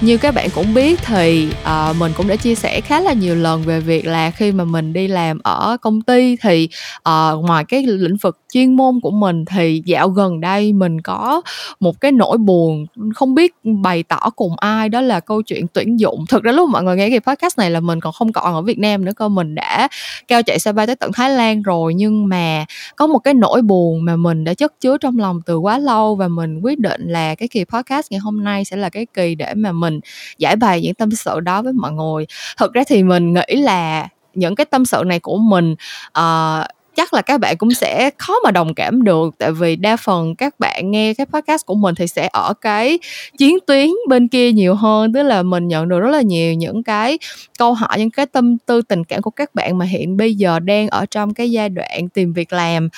như các bạn cũng biết thì uh, mình cũng đã chia sẻ khá là nhiều lần về việc là khi mà mình đi làm ở công ty thì uh, ngoài cái lĩnh vực chuyên môn của mình thì dạo gần đây mình có một cái nỗi buồn không biết bày tỏ cùng ai đó là câu chuyện tuyển dụng. Thực ra lúc mọi người nghe cái podcast này là mình còn không còn ở Việt Nam nữa cơ mình đã cao chạy xe bay tới tận Thái Lan rồi. Nhưng mà có một cái nỗi buồn mà mình đã chất chứa trong lòng từ quá lâu và mình quyết định là cái kỳ podcast ngày hôm nay sẽ là cái kỳ để mà mình mình giải bày những tâm sự đó với mọi người. Thực ra thì mình nghĩ là những cái tâm sự này của mình uh, chắc là các bạn cũng sẽ khó mà đồng cảm được. Tại vì đa phần các bạn nghe cái podcast của mình thì sẽ ở cái chiến tuyến bên kia nhiều hơn. Tức là mình nhận được rất là nhiều những cái câu hỏi những cái tâm tư tình cảm của các bạn mà hiện bây giờ đang ở trong cái giai đoạn tìm việc làm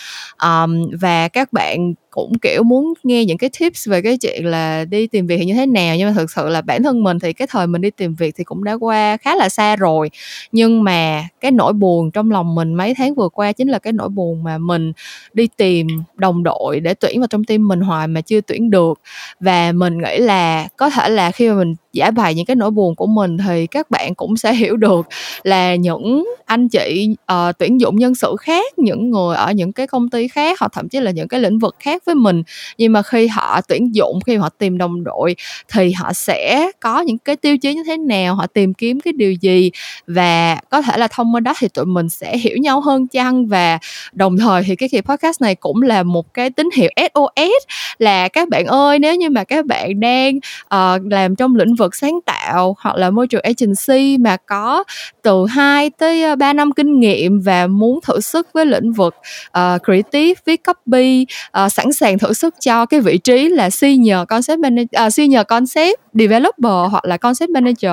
um, và các bạn cũng, kiểu, muốn nghe những cái tips về cái chuyện là đi tìm việc thì như thế nào. Nhưng mà thực sự là bản thân mình thì cái thời mình đi tìm việc thì cũng đã qua khá là xa rồi. Nhưng mà cái nỗi buồn trong lòng mình mấy tháng vừa qua chính là cái nỗi buồn mà mình đi tìm đồng đội để tuyển vào trong team mình hoài mà chưa tuyển được. Và mình nghĩ là có thể là khi mà mình giải bày những cái nỗi buồn của mình thì các bạn cũng sẽ hiểu được là những anh chị uh, tuyển dụng nhân sự khác những người ở những cái công ty khác hoặc thậm chí là những cái lĩnh vực khác với mình. Nhưng mà khi họ tuyển dụng khi họ tìm đồng đội thì họ sẽ có những cái tiêu chí như thế nào họ tìm kiếm cái điều gì và có thể là thông qua đó thì tụi mình sẽ hiểu nhau hơn chăng? Và đồng thời thì cái kỳ podcast này cũng là một cái tín hiệu SOS là các bạn ơi nếu như mà các bạn đang uh, làm trong lĩnh vực sáng tạo hoặc là môi trường agency mà có từ 2 tới 3 năm kinh nghiệm và muốn thử sức với lĩnh vực uh, creative, viết copy, uh, sẵn sàng thử sức cho cái vị trí là senior concept manager, uh, senior concept developer hoặc là concept manager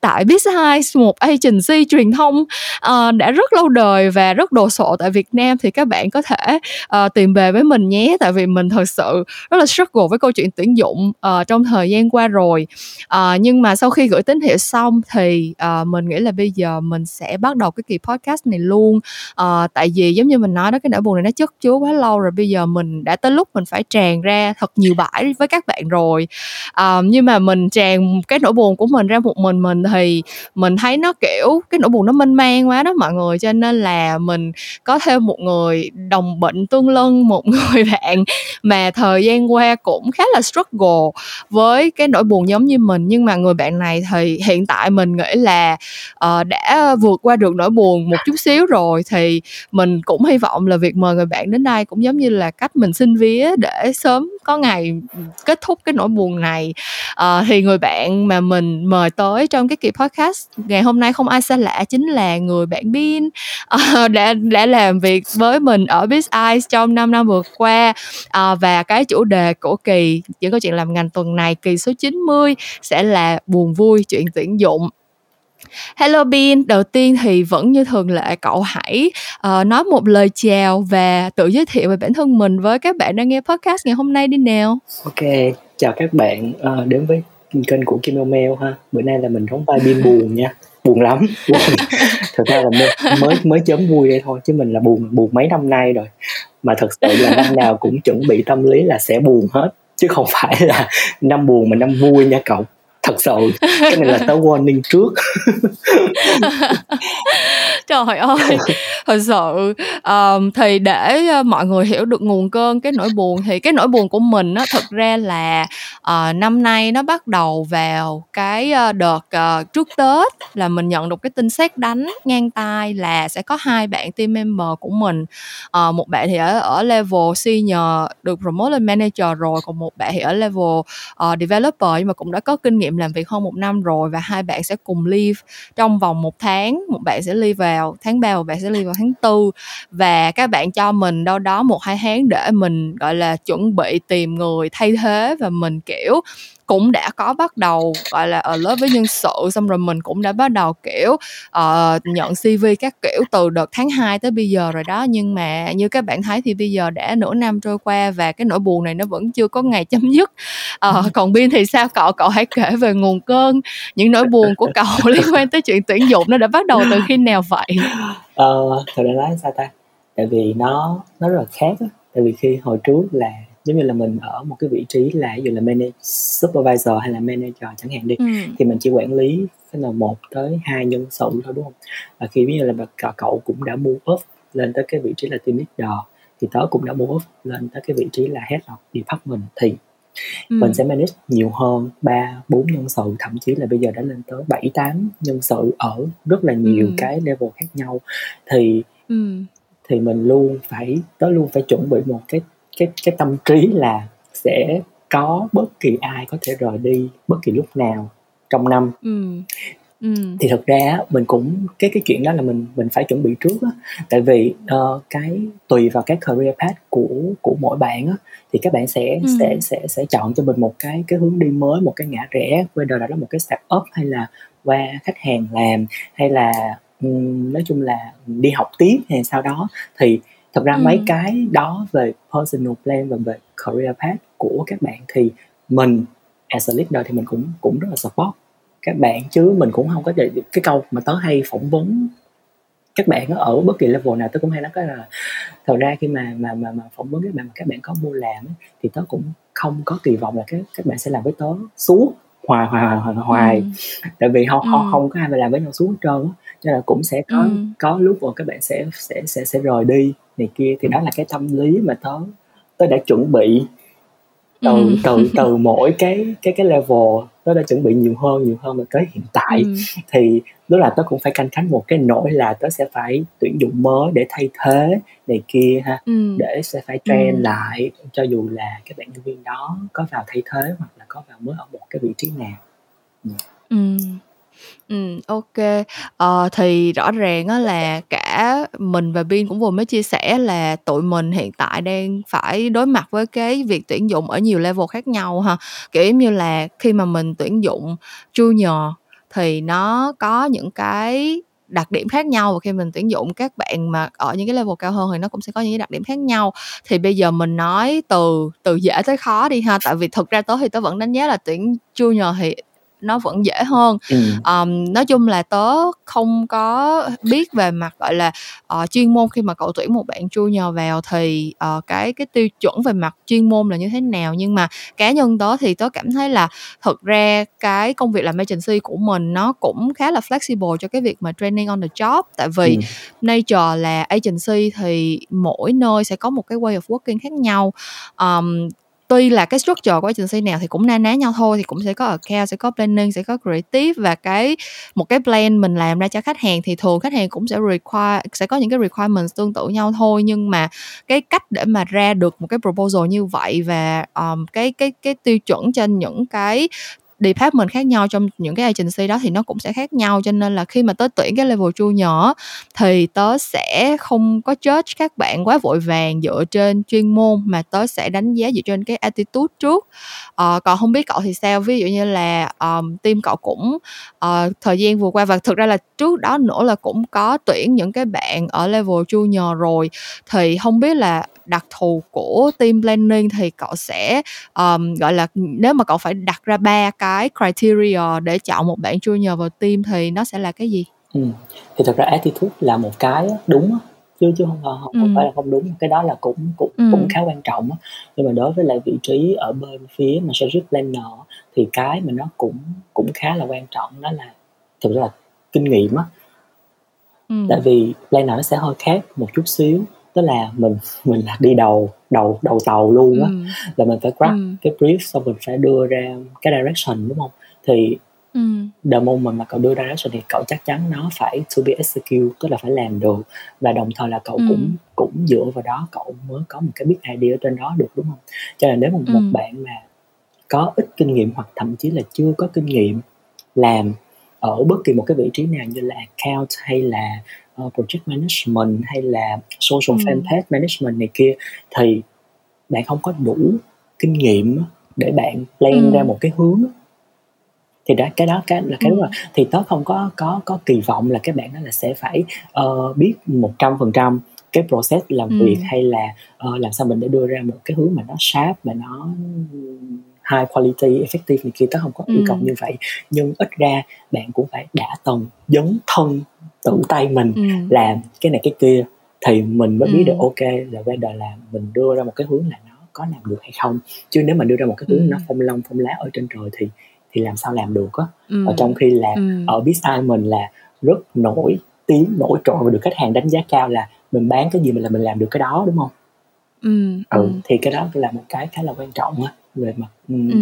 tại BizHive một agency truyền thông uh, đã rất lâu đời và rất đồ sộ tại Việt Nam. Thì các bạn có thể uh, tìm về với mình nhé tại vì mình thật sự rất là struggle với câu chuyện tuyển dụng uh, trong thời gian qua rồi. Uh, nhưng mà sau khi gửi tín hiệu xong thì uh, mình nghĩ là bây giờ mình sẽ bắt đầu cái kỳ podcast này luôn. Uh, tại vì giống như mình nói đó cái nỗi buồn này nó chất chứa quá lâu rồi bây giờ mình đã tới lúc mình phải tràn ra thật nhiều bãi với các bạn rồi. Uh, nhưng mà mình tràn cái nỗi buồn của mình ra một mình mình thì mình thấy nó kiểu cái nỗi buồn nó mênh mang quá đó mọi người. Cho nên là mình có thêm một người đồng bệnh tương lân một người bạn mà thời gian qua cũng khá là struggle với cái nỗi buồn giống như mình. Nhưng mà người bạn này thì hiện tại mình nghĩ là uh, đã vượt qua được nỗi buồn một chút xíu rồi. Thì mình cũng hy vọng là việc mời người bạn đến đây cũng giống như là cách mình xin vía để sớm có ngày ừ, kết thúc cái nỗi buồn này. Uh, thì người bạn mà mình mời tới trong cái kỳ podcast ngày hôm nay không ai xa lạ chính là người bạn Bin. Uh, đã đã làm việc với mình ở Biz Eyes trong 5 năm vừa qua. Uh, và cái chủ đề của kỳ những câu chuyện làm ngành tuần này kỳ số 90 sẽ là buồn vui chuyện tuyển dụng. Hello Bin, đầu tiên thì vẫn như thường lệ cậu hãy uh, nói một lời chào và tự giới thiệu về bản thân mình với các bạn đang nghe podcast ngày hôm nay đi nào. Ok, chào các bạn uh, đến với kênh của Kim Mail ha. Bữa nay là mình đóng vai Bin buồn nha. Buồn lắm. Buồn. Thực ra là mới, mới mới chớm vui đây thôi chứ mình là buồn buồn mấy năm nay rồi. Mà thật sự là năm nào cũng chuẩn bị tâm lý là sẽ buồn hết chứ không phải là năm buồn mà năm vui nha cậu thật sự cái này là tớ warning trước trời ơi thật sự um, thì để mọi người hiểu được nguồn cơn cái nỗi buồn thì cái nỗi buồn của mình á thật ra là uh, năm nay nó bắt đầu vào cái uh, đợt uh, trước tết là mình nhận được cái tin xét đánh ngang tai là sẽ có hai bạn team member của mình. Uh, một bạn thì ở ở level senior được promote lên manager rồi còn một bạn thì ở level uh, developer nhưng mà cũng đã có kinh nghiệm làm việc hơn một năm rồi và hai bạn sẽ cùng leave trong vòng một tháng, một bạn sẽ ly vào, tháng 3 một bạn sẽ ly vào tháng 4 và các bạn cho mình đâu đó một hai tháng để mình, gọi là, chuẩn bị tìm người thay thế và mình, kiểu cũng đã có bắt đầu gọi là ở lớp với nhân sự xong rồi mình cũng đã bắt đầu kiểu uh, nhận CV các kiểu từ đợt tháng 2 tới bây giờ rồi đó. Nhưng mà như các bạn thấy thì bây giờ đã nửa năm trôi qua và cái nỗi buồn này nó vẫn chưa có ngày chấm dứt. Uh, còn Bin thì sao? Cậu cậu hãy kể về nguồn cơn những nỗi buồn của cậu liên quan tới chuyện tuyển dụng nó đã bắt đầu từ khi nào vậy? Ờ thật ra nói sao ta? Tại vì nó nó rất là khác á. Tại vì khi hồi trước là giống như là mình ở một cái vị trí là ví dụ là manager supervisor hay là manager chẳng hạn đi Ừm. thì mình chỉ quản lý cái là một tới hai nhân sự thôi đúng không và khi ví dụ là bà- cậu cũng đã move up lên tới cái vị trí là team leader thì tớ cũng đã move up lên tới cái vị trí là head of department thì Ừm. mình sẽ manage nhiều hơn ba bốn nhân sự thậm chí là bây giờ đã lên tới bảy tám nhân sự ở rất là nhiều Ừm. cái level khác nhau thì Ừm. thì mình luôn phải tớ luôn phải chuẩn bị một cái cái cái tâm trí là sẽ có bất kỳ ai có thể rời đi bất kỳ lúc nào trong năm Ừm. Ừm. thì thực ra mình cũng cái cái chuyện đó là mình mình phải chuẩn bị trước á tại vì ờ, cái tùy vào cái career path của của mỗi bạn á thì các bạn sẽ Ừm. sẽ sẽ sẽ chọn cho mình một cái cái hướng đi mới một cái ngã rẽ whether đó là một cái start up hay là qua khách hàng làm hay là ừm, nói chung là đi học tiếp hay sau đó thì thật ra mấy Ừm. cái đó về personal plan và về career path của các bạn thì mình as a leader thì mình cũng cũng rất là support các bạn chứ mình cũng không có để cái câu mà tớ hay phỏng vấn các bạn ở bất kỳ level nào tớ cũng hay nói cái là thật ra khi mà mà mà, mà phỏng vấn các bạn mà các bạn có mua làm thì tớ cũng không có kỳ vọng là các các bạn sẽ làm với tớ suốt hoài hoài hoài hoài, hoài. Ừm. tại vì không không Ừm. không có ai mà làm với nhau suốt hết trơn á cho nên là cũng sẽ có Ừm. có lúc mà các bạn sẽ sẽ sẽ sẽ rời đi này kia thì đó là cái tâm lý mà tớ tớ đã chuẩn bị từ Ừm. từ từ mỗi cái cái cái level tớ đã chuẩn bị nhiều hơn nhiều hơn mà tới hiện tại Ừm. thì lúc là tớ cũng phải canh cánh một cái nỗi là tớ sẽ phải tuyển dụng mới để thay thế này kia ha Ừm. để sẽ phải train Ừm. lại cho dù là các bạn nhân viên đó có vào thay thế hoặc là có vào mới ở một cái vị trí nào Ừm. OK. Ờ, thì rõ ràng á là cả mình và Bin cũng vừa mới chia sẻ là tụi mình hiện tại đang phải đối mặt với cái việc tuyển dụng ở nhiều level khác nhau ha. Kiểu giống như là khi mà mình tuyển dụng junior thì nó có những cái đặc điểm khác nhau và khi mình tuyển dụng các bạn mà ở những cái level cao hơn thì nó cũng sẽ có những cái đặc điểm khác nhau. Thì bây giờ mình nói từ từ dễ tới khó đi ha, tại vì thực ra tớ thì tớ vẫn đánh giá là tuyển junior thì nó vẫn dễ hơn. Ừm. Ờm, nói chung là tớ không có biết về mặt, gọi là, ờ, chuyên môn khi mà cậu tuyển một bạn junior vào thì, ờ, cái cái tiêu chuẩn về mặt chuyên môn là như thế nào. Nhưng mà cá nhân tớ thì tớ cảm thấy là thực ra cái công việc làm agency của mình nó cũng khá là flexible cho cái việc mà training on the job. Tại vì Ừm. nature là agency thì mỗi nơi sẽ có một cái way of working khác nhau. Ờm, tuy là cái structure của agency nào thì cũng na ná nhau thôi, thì cũng sẽ có account, sẽ có planning, sẽ có creative và cái một cái plan mình làm ra cho khách hàng thì thường khách hàng cũng sẽ require sẽ có những cái requirements tương tự nhau thôi. Nhưng mà cái cách để mà ra được một cái proposal như vậy và, um, cái cái cái tiêu chuẩn trên những cái department khác nhau trong những cái agency đó thì nó cũng sẽ khác nhau. Cho nên là khi mà tớ tuyển cái level junior nhỏ thì tớ sẽ không có judge các bạn quá vội vàng dựa trên chuyên môn mà tớ sẽ đánh giá dựa trên cái attitude trước. Ờ, còn không biết cậu thì sao? Ví dụ như là, um, team cậu cũng, uh, thời gian vừa qua và thực ra là trước đó nữa là cũng có tuyển những cái bạn ở level junior rồi, thì không biết là đặc thù của team planning thì cậu sẽ, ờm, gọi là, nếu mà cậu phải đặt ra 3 cái criteria để chọn một bạn junior vào team thì nó sẽ là cái gì? Ừm, thì thật ra attitude là một cái đúng chứ chứ hông hông hông phải là không đúng, cái đó là cũng cũng cũng Ừm. khá quan trọng. Nhưng mà đối với lại vị trí ở bên phía mà strategic planner thì cái mà nó cũng cũng khá là quan trọng đó là thực ra là kinh nghiệm á. Tại Ừm. vì planner nó sẽ hơi khác một chút xíu, tức là mình mình là đi đầu đầu đầu tàu luôn á, Ừm. là mình phải grab Ừm. cái brief xong mình phải đưa ra cái direction, đúng hông? Thì Ừm. the moment mà cậu đưa direction thì cậu chắc chắn nó phải to be execute, tức là phải làm được và đồng thời là cậu cũng Ừm. cũng dựa vào đó cậu mới có một cái big idea trên đó được, đúng hông? Cho nên nếu mà một Ừm. bạn mà có ít kinh nghiệm hoặc thậm chí là chưa có kinh nghiệm làm ở bất kỳ một cái vị trí nào như là account hay là, ờ, project management hay là social Ừm. fanpage management này kia, thì bạn không có đủ kinh nghiệm để bạn plan ra Ừm. một cái hướng. Thì đó cái đó cái là cái đúng rồi, Ừm. thì tớ không có có có kỳ vọng là các bạn đó là sẽ phải, ờ, biết 100% cái process làm việc Ừm. hay là, ờ, làm sao mình để đưa ra một cái hướng mà nó sharp, mà nó, high quality, effective này kia, tớ hông có yêu cầu Ừm. như vậy. Nhưng ít ra bạn cũng phải đã từng dấn thân tự tay mình Ừm. làm cái này cái kia thì mình mới biết được ô kê, là bây giờ là mình đưa ra một cái hướng là nó có làm được hay không chứ nếu mà đưa ra một cái hướng ừ. nó phong long phong lá ở trên trời thì thì làm sao làm được á ừ. ở trong khi là ừ. ở Biztime mình là rất nổi tiếng nổi trội và được khách hàng đánh giá cao là mình bán cái gì mình là mình làm được cái đó đúng không ừ, ừ, ừ. thì cái đó là một cái khá là quan trọng á về mặt um, ừ.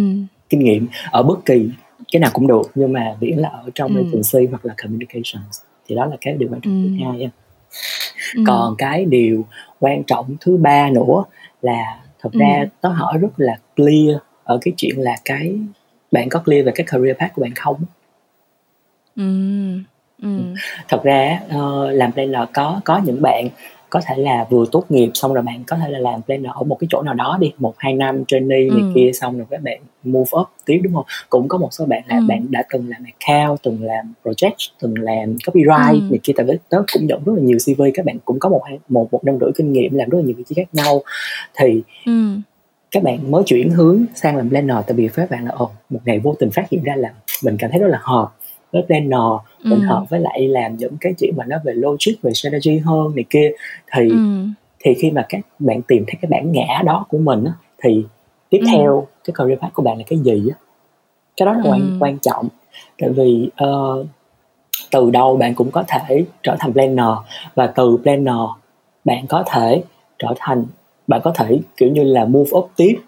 kinh nghiệm ở bất kỳ cái nào cũng được nhưng mà miễn là ở trong ừ. agency hoặc là communications thì đó là cái điều quan trọng ừ. thứ hai ừ. còn cái điều quan trọng thứ ba nữa là thật ra ừ. tớ hỏi rất là clear ở cái chuyện là cái bạn có clear về cái career path của bạn không ừ. Ừ. thật ra uh, làm planner có có những bạn có thể là vừa tốt nghiệp xong rồi bạn có thể là làm planner ở một cái chỗ nào đó đi một hai năm trainee ừ. này kia xong rồi các bạn move up tiếp đúng không cũng có một số bạn là ừ. bạn đã từng làm account từng làm project từng làm copyright ừ. này kia tại vì tớ cũng nhận rất là nhiều cv các bạn cũng có một một một năm rưỡi kinh nghiệm làm rất là nhiều vị trí khác nhau thì ừ. các bạn mới chuyển hướng sang làm planner tại vì các bạn là ồ một ngày vô tình phát hiện ra là mình cảm thấy rất là hợp với planner mình ừ. hợp với lại làm những cái chuyện mà nó về logic về strategy hơn này kia thì ừ. thì khi mà các bạn tìm thấy cái bản ngã đó của mình á, thì tiếp ừ. theo cái career path của bạn là cái gì á cái đó là quan ừ. quan trọng tại vì uh, từ đâu bạn cũng có thể trở thành planner và từ planner bạn có thể trở thành bạn có thể kiểu như là move up tiếp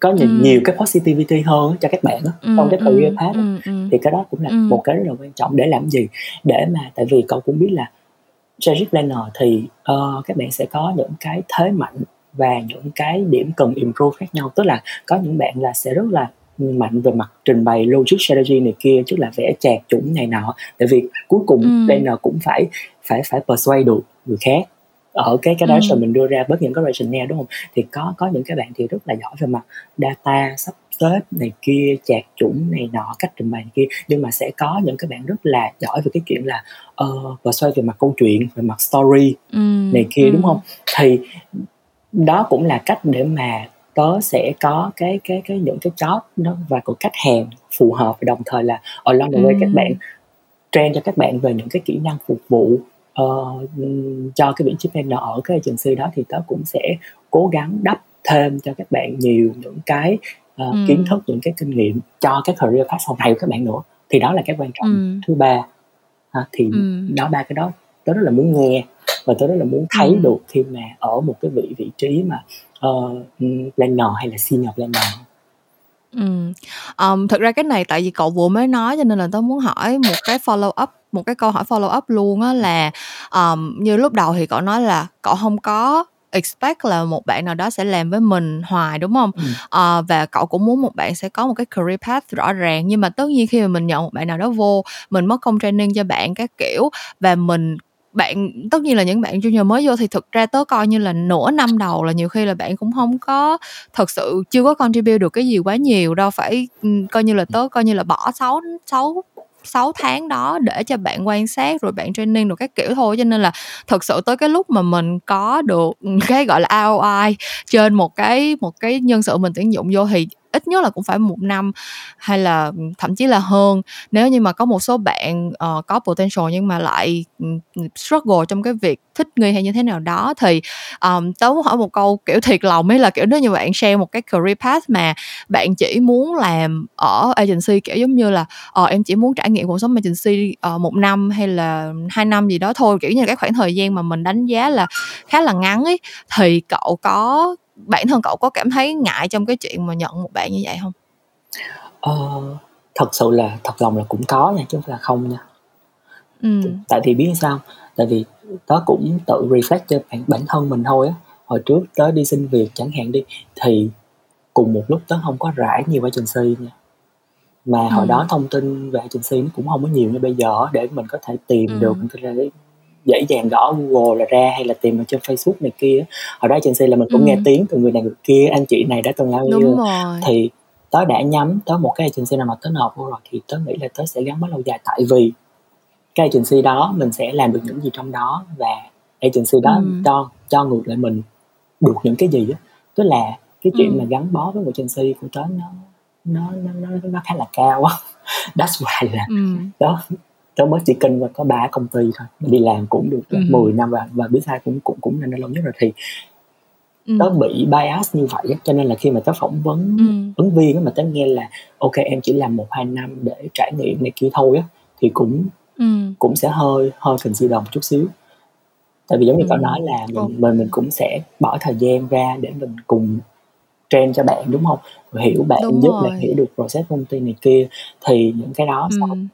có nhiều, ừ. nhiều cái positivity hơn cho các bạn đó, ừ, trong cái career path ừ, ừ, thì cái đó cũng là ừ. một cái rất là quan trọng để làm gì để mà tại vì cậu cũng biết là strategic planner thì uh, các bạn sẽ có những cái thế mạnh và những cái điểm cần improve khác nhau tức là có những bạn là sẽ rất là mạnh về mặt trình bày logic strategy này kia chứ là vẽ chạc chủng này nọ tại vì cuối cùng ừ. planner cũng phải phải phải persuade được người khác ở cái cái đó ừ. mình đưa ra với những cái rationale đúng không thì có có những cái bạn thì rất là giỏi về mặt data sắp xếp này kia chạc chủng này nọ cách trình bày này kia nhưng mà sẽ có những cái bạn rất là giỏi về cái chuyện là uh, và xoay về mặt câu chuyện về mặt story ừ. này kia ừ. đúng không thì đó cũng là cách để mà tớ sẽ có cái cái cái những cái job đó và của khách hàng phù hợp và đồng thời là along the way ừ. các bạn train cho các bạn về những cái kỹ năng phục vụ uh, cho cái vị trí planner ở cái agency đó thì tớ cũng sẽ cố gắng đắp thêm cho các bạn nhiều những cái uh, ừ. kiến thức những cái kinh nghiệm cho cái career path sau này của các bạn nữa thì đó là cái quan trọng ừ. thứ ba ha, thì ừ. đó ba cái đó tớ rất là muốn nghe và tớ rất là muốn thấy ừ. được khi mà ở một cái vị vị trí mà uh, planner hay là senior planner Ừm, ờm, thực ra cái này tại vì cậu vừa mới nói cho nên là tớ muốn hỏi một cái follow up, một cái câu hỏi follow up luôn á là, ờm, như lúc đầu thì cậu nói là cậu không có expect là một bạn nào đó sẽ làm với mình hoài, đúng hông? Ừm. Ờ, và cậu cũng muốn một bạn sẽ có một cái career path rõ ràng, nhưng mà tất nhiên khi mà mình nhận một bạn nào đó vô, mình mất công training cho bạn các kiểu và mình bạn, tất nhiên là những bạn junior mới vô thì thực ra tớ coi như là nửa năm đầu là nhiều khi là bạn cũng không có thật sự, chưa có contribute được cái gì quá nhiều đâu. Phải ừ, coi như là tớ coi như là bỏ 6 6 6 tháng đó để cho bạn quan sát rồi bạn training được các kiểu thôi. Cho nên là thật sự tới cái lúc mà mình có được cái, gọi là ROI trên một cái một cái nhân sự mình tuyển dụng vô thì ít nhất là cũng phải một năm hay là thậm chí là hơn. Nếu như mà có một số bạn uh, có potential nhưng mà lại ừ, struggle trong cái việc thích nghi hay như thế nào đó thì um, tớ muốn hỏi một câu kiểu thiệt lòng ấy là kiểu nếu như bạn share một cái career path mà bạn chỉ muốn làm ở agency kiểu giống như là uh, em chỉ muốn trải nghiệm cuộc sống agency uh, một năm hay là hai năm gì đó thôi kiểu như là cái khoảng thời gian mà mình đánh giá là khá là ngắn ấy thì cậu có bản thân cậu có cảm thấy ngại trong cái chuyện mà nhận một bạn như vậy không ờ, thật sự là thật lòng là cũng có nha chứ không là không nha ừ. tại vì biết sao tại vì tớ cũng tự reflect cho bản, bản thân mình thôi á hồi trước tớ đi xin việc chẳng hạn đi thì cùng một lúc tớ không có rải nhiều agency nha mà ừ. hồi đó thông tin về agency nó cũng không có nhiều như bây giờ để mình có thể tìm ừ. được mình ra dễ dàng gõ Google là ra hay là tìm ở trên Facebook này kia hồi đó agency là mình cũng ừ. nghe tiếng từ người này người kia anh chị này đã từng Đúng rồi. thì tớ đã nhắm tới một cái agency nào mà tớ nộp vô rồi thì tớ nghĩ là tớ sẽ gắn bó lâu dài tại vì cái agency đó mình sẽ làm được những gì trong đó và agency đó ừ. cho cho ngược lại mình được những cái gì á tức là cái chuyện ừ. mà gắn bó với một agency của tớ nó nó nó nó, nó khá là cao á that's why là ừ. đó tớ mới chỉ kinh và có ba công ty thôi đi làm cũng được ừ. 10 năm và và biết sai cũng cũng cũng là lâu nhất rồi thì tớ bị bias như vậy cho nên là khi mà tớ phỏng vấn Ừm. ứng viên mà tớ nghe là ok em chỉ làm một hai năm để trải nghiệm này kia thôi á thì cũng Ừm. cũng sẽ hơi hơi consider một chút xíu tại vì giống như cậu Ừm. nói là mình Ồ. mình mình cũng sẽ bỏ thời gian ra để mình cùng train cho bạn đúng không hiểu bạn Đúng giúp rồi. bạn hiểu được process công ty này kia thì những cái đó sau Ừm.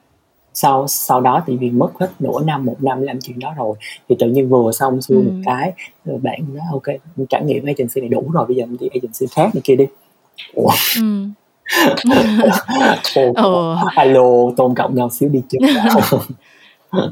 Sau sau đó tại vì mất hết nửa năm một năm làm chuyện đó rồi thì tự nhiên vừa xong xuôi một Ừm. cái rồi bạn nói ok trải nghiệm agency này đủ rồi bây giờ mình đi agency khác này kia đi ủa Ừm. ồ, Ừ. alo tôn trọng nhau xíu đi chứ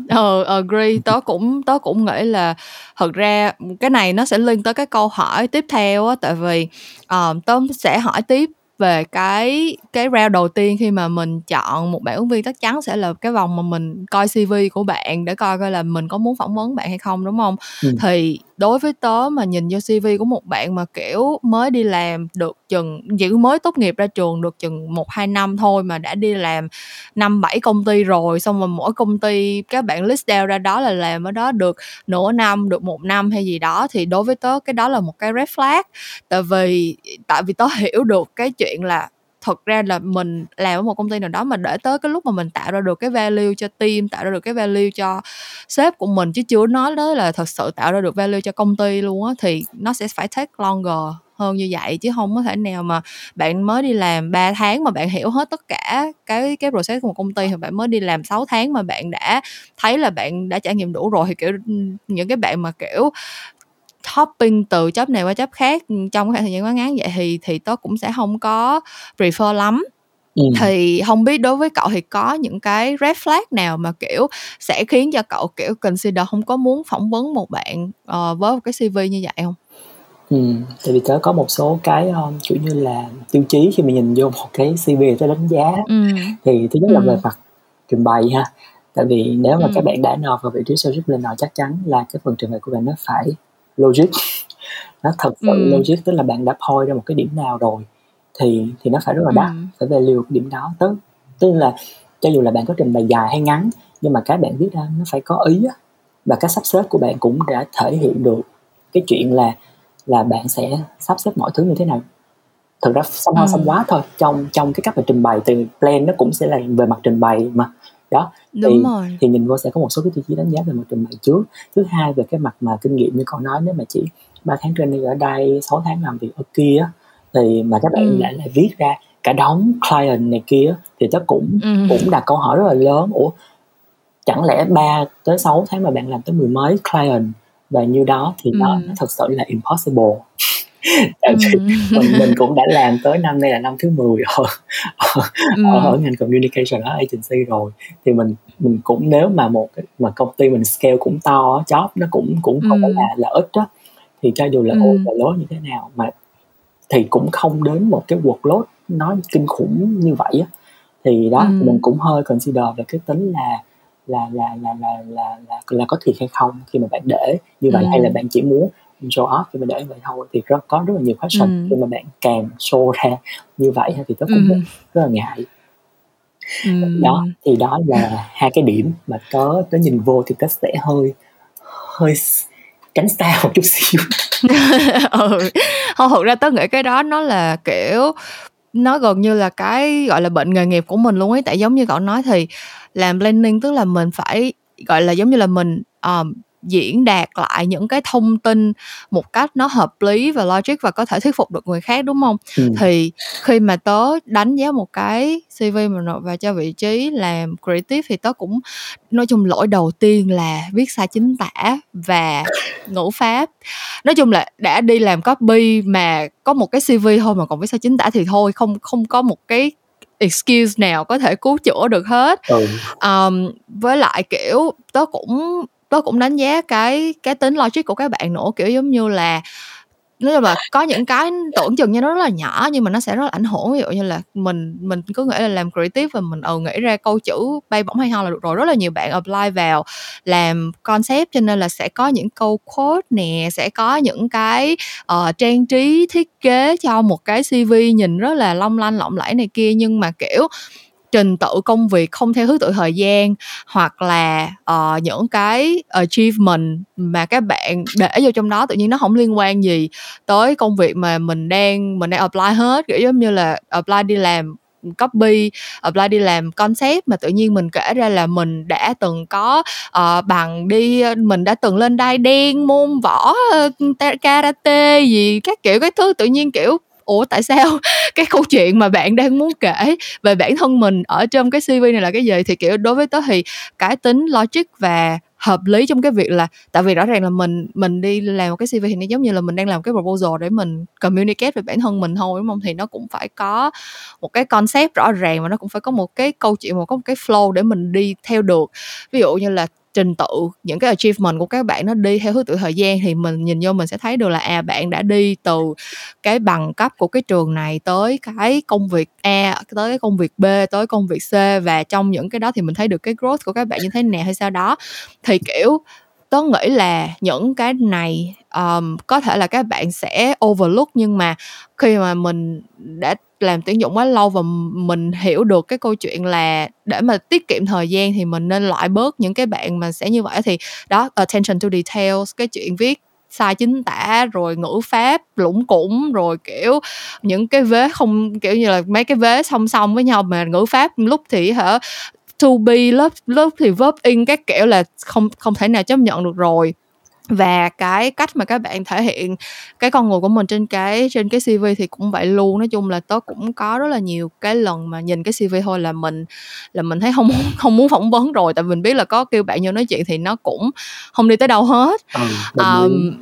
Ờ, agree, tớ cũng tớ cũng nghĩ là thật ra cái này nó sẽ liên tới cái câu hỏi tiếp theo á, tại vì, ờ, tớ sẽ hỏi tiếp về cái cái round đầu tiên khi mà mình chọn một bạn ứng viên chắc chắn sẽ là cái vòng mà mình coi CV của bạn để coi coi là mình có muốn phỏng vấn bạn hay không, đúng hông? Ừm. Thì đối với tớ mà nhìn vô CV của một bạn mà, kiểu, mới đi làm được chừng chỉ mới tốt nghiệp ra trường được chừng một hai năm thôi mà đã đi làm năm bảy công ty rồi, xong rồi mỗi công ty các bạn list down ra đó là làm ở đó được nửa năm, được một năm hay gì đó thì đối với tớ cái đó là một cái red flag. Tại vì tại vì tớ hiểu được cái chuyện là thật ra là mình làm ở một công ty nào đó mà để tới cái lúc mà mình tạo ra được cái value cho team, tạo ra được cái value cho sếp của mình chứ chưa nói tới là thật sự tạo ra được value cho công ty luôn á thì nó sẽ phải take longer hơn như vậy chứ không có thể nào mà bạn mới đi làm 3 tháng mà bạn hiểu hết tất cả cái cái process của một công ty, hoặc bạn mới đi làm 6 tháng mà bạn đã thấy là bạn đã trải nghiệm đủ rồi thì, kiểu, những cái bạn mà, kiểu, hopping từ job này qua job khác, trong cái khoảng thời gian quá ngắn vậy thì thì tớ cũng sẽ hông có prefer lắm. Ừm. Thì hông biết đối với cậu thì có những cái red flag nào mà, kiểu, sẽ khiến cho cậu, kiểu, consider hông có muốn phỏng vấn một bạn, ờ, với một cái CV như vậy hông? Ừm, tại vì tớ có một số cái, ơ, kiểu như là, tiêu chí khi mà nhìn vô một cái CV tớ đánh giá. Ừm. Thì thứ nhất là về mặt trình bày ha, tại vì nếu mà các Ừm. bạn đã nộp vào vị trí sales planner chắc chắn là cái phần trình bày của bạn nó phải logic, nó thật sự Ừm. logic, tức là bạn đã point ra một cái điểm nào rồi thì thì nó phải rất là đắt, Ừm. phải value cái điểm đó. Tức tức là cho dù là bạn có trình bày dài hay ngắn nhưng mà cái bạn viết ra nó phải có ý á, và cách sắp xếp của bạn cũng đã thể hiện được cái chuyện là là bạn sẽ sắp xếp mọi thứ như thế nào. Thực ra somehow Ừm. somewhat thôi, trong trong cái cách mà trình bày từ plan nó cũng sẽ là về mặt trình bày mà. Đó, Đúng thì rồi. thì nhìn vô sẽ có một số cái tiêu chí đánh giá về mặt trình bày trước. Thứ hai về cái mặt mà kinh nghiệm như cậu nói nếu mà chỉ 3 tháng training ở đây, 6 tháng làm việc ở kia thì mà các bạn Ừm. lại lại viết ra cả đống client này kia thì tớ cũng Ừm. cũng đặt câu hỏi rất là lớn. Ủa, chẳng lẽ 3 tới 6 tháng mà bạn làm tới mười mấy client và nhiêu đó thì nó nó Ừm. thực sự là impossible. mình mình cũng đã làm tới năm nay là năm thứ 10 ở, ở, ở ngành communication ở agency rồi thì mình mình cũng nếu mà một mà công ty mình scale cũng to job nó cũng cũng không phải là là ít đó thì cho dù là ô ừ. lớn như thế nào mà thì cũng không đến một cái workload nó kinh khủng như vậy á thì đó ừ. mình cũng hơi consider về cái tính là là là là là là là, là có thiệt hay không khi mà bạn để như vậy ừ. hay là bạn chỉ muốn show off khi mà để vậy thôi. Thì rất có rất là nhiều question Ừm. khi mà bạn càng show ra như vậy thì tớ cũng rất Ừm. rất là ngại. Đó, Ừm. thì đó là hai cái điểm mà tớ tớ nhìn vô thì tớ sẽ hơi hơi tránh xa một chút xíu. Ừ, hông, thực ra tớ nghĩ cái đó nó là, kiểu, nó gần như là cái, gọi là, bệnh nghề nghiệp của mình luôn ấy. Tại giống như cậu nói thì làm planning tức là mình phải, gọi là, giống như là mình, ờm, diễn đạt lại những cái thông tin một cách nó hợp lý và logic và có thể thuyết phục được người khác, đúng hông? Ừm. Thì khi mà tớ đánh giá một cái CV mà nộp vào cho vị trí làm creative thì tớ cũng nói chung lỗi đầu tiên là viết sai chính tả và ngữ pháp. Nói chung là đã đi làm copy mà có một cái CV thôi mà còn viết sai chính tả thì thôi, không không có một cái excuse nào có thể cứu chữa được hết. Ừ. Ờm, với lại, kiểu, tớ cũng tớ cũng đánh giá cái cái tính logic của các bạn nữa, kiểu, giống như là nói chung là có những cái tưởng chừng như nó rất là nhỏ nhưng mà nó sẽ rất là ảnh hưởng. Ví dụ như là mình mình cứ nghĩ là làm creative và mình, ừ, nghĩ ra câu chữ bay bổng hay ho là được rồi. Rất là nhiều bạn apply vào làm concept cho nên là sẽ có những câu quote nè, sẽ có những cái, uh, trang trí thiết kế cho một cái CV nhìn rất là long lanh lộng lẫy này kia. Nhưng mà, kiểu, trình tự công việc không theo thứ tự thời gian hoặc là uh, những cái achievement mà các bạn để vô trong đó tự nhiên nó không liên quan gì tới công việc mà mình đang mình đang apply hết. Kiểu giống như là apply đi làm copy apply đi làm concept mà tự nhiên mình kể ra là mình đã từng có uh, bằng đi mình đã từng lên đai đen môn võ karate gì các kiểu cái thứ tự nhiên kiểu ủa tại sao? Cái câu chuyện mà bạn đang muốn kể về bản thân mình ở trong cái cv này là cái gì? Thì, kiểu, đối với tớ thì cái tính logic và hợp lý trong cái việc là, tại vì rõ ràng là mình mình đi làm một cái CV thì nó giống như là mình đang làm cái proposal để mình communicate về bản thân mình thôi, đúng không? Thì nó cũng phải có một cái concept rõ ràng và nó cũng phải có một cái câu chuyện, một có một cái flow để mình đi theo được. Ví dụ như là trình tự những cái achievement của các bạn nó đi theo thứ tự thời gian thì mình nhìn vô mình sẽ thấy được là à bạn đã đi từ cái bằng cấp của cái trường này tới cái công việc A, tới cái công việc B, tới công việc C và trong những cái đó thì mình thấy được cái growth của các bạn như thế nào hay sao đó. Thì, kiểu tớ nghĩ là những cái này um, có thể là các bạn sẽ overlook nhưng mà khi mà mình đã làm tuyển dụng quá lâu và mình hiểu được cái câu chuyện là để mà tiết kiệm thời gian thì mình nên loại bớt những cái bạn mà sẽ như vậy. Thì đó attention to details cái chuyện viết sai chính tả rồi ngữ pháp lũng củng rồi kiểu những cái vế không kiểu như là mấy cái vế song song với nhau mà ngữ pháp lúc thì hả to be lớp lớp thì verb in các kiểu là không không thể nào chấp nhận được rồi. Và cái cách mà các bạn thể hiện cái con người của mình trên cái trên cái CV thì cũng vậy luôn. Nói chung là tớ cũng có rất là nhiều cái lần mà nhìn cái CV thôi là mình là mình thấy không muốn không muốn phỏng vấn rồi. Tại mình biết là có kêu bạn vô nói chuyện thì nó cũng không đi tới đâu hết. Ừ, um,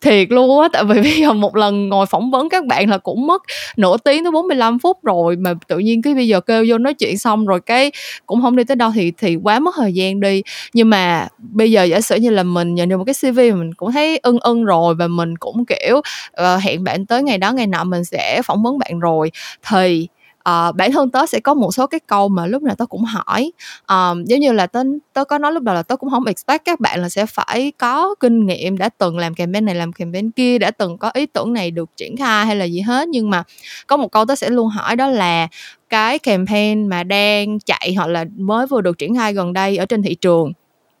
thiệt luôn á tại vì bây giờ một lần ngồi phỏng vấn các bạn là cũng mất nửa tiếng tới 45 phút rồi mà tự nhiên cái bây giờ kêu vô nói chuyện xong rồi cái cũng không đi tới đâu thì thì quá mất thời gian đi. Nhưng mà bây giờ giả sử như là mình nhận được một cái CV mình cũng thấy ưng ưng rồi và mình cũng kiểu uh, hẹn bạn tới ngày đó ngày nọ mình sẽ phỏng vấn bạn rồi thì uh, bản thân tớ sẽ có một số cái câu mà lúc nào tớ cũng hỏi. Um, giống như là tớ tớ có nói lúc đầu là tớ cũng không expect các bạn là sẽ phải có kinh nghiệm đã từng làm campaign này làm campaign kia đã từng có ý tưởng này được triển khai hay là gì hết. Nhưng mà có một câu tớ sẽ luôn hỏi đó là cái campaign mà đang chạy hoặc là mới vừa được triển khai gần đây ở trên thị trường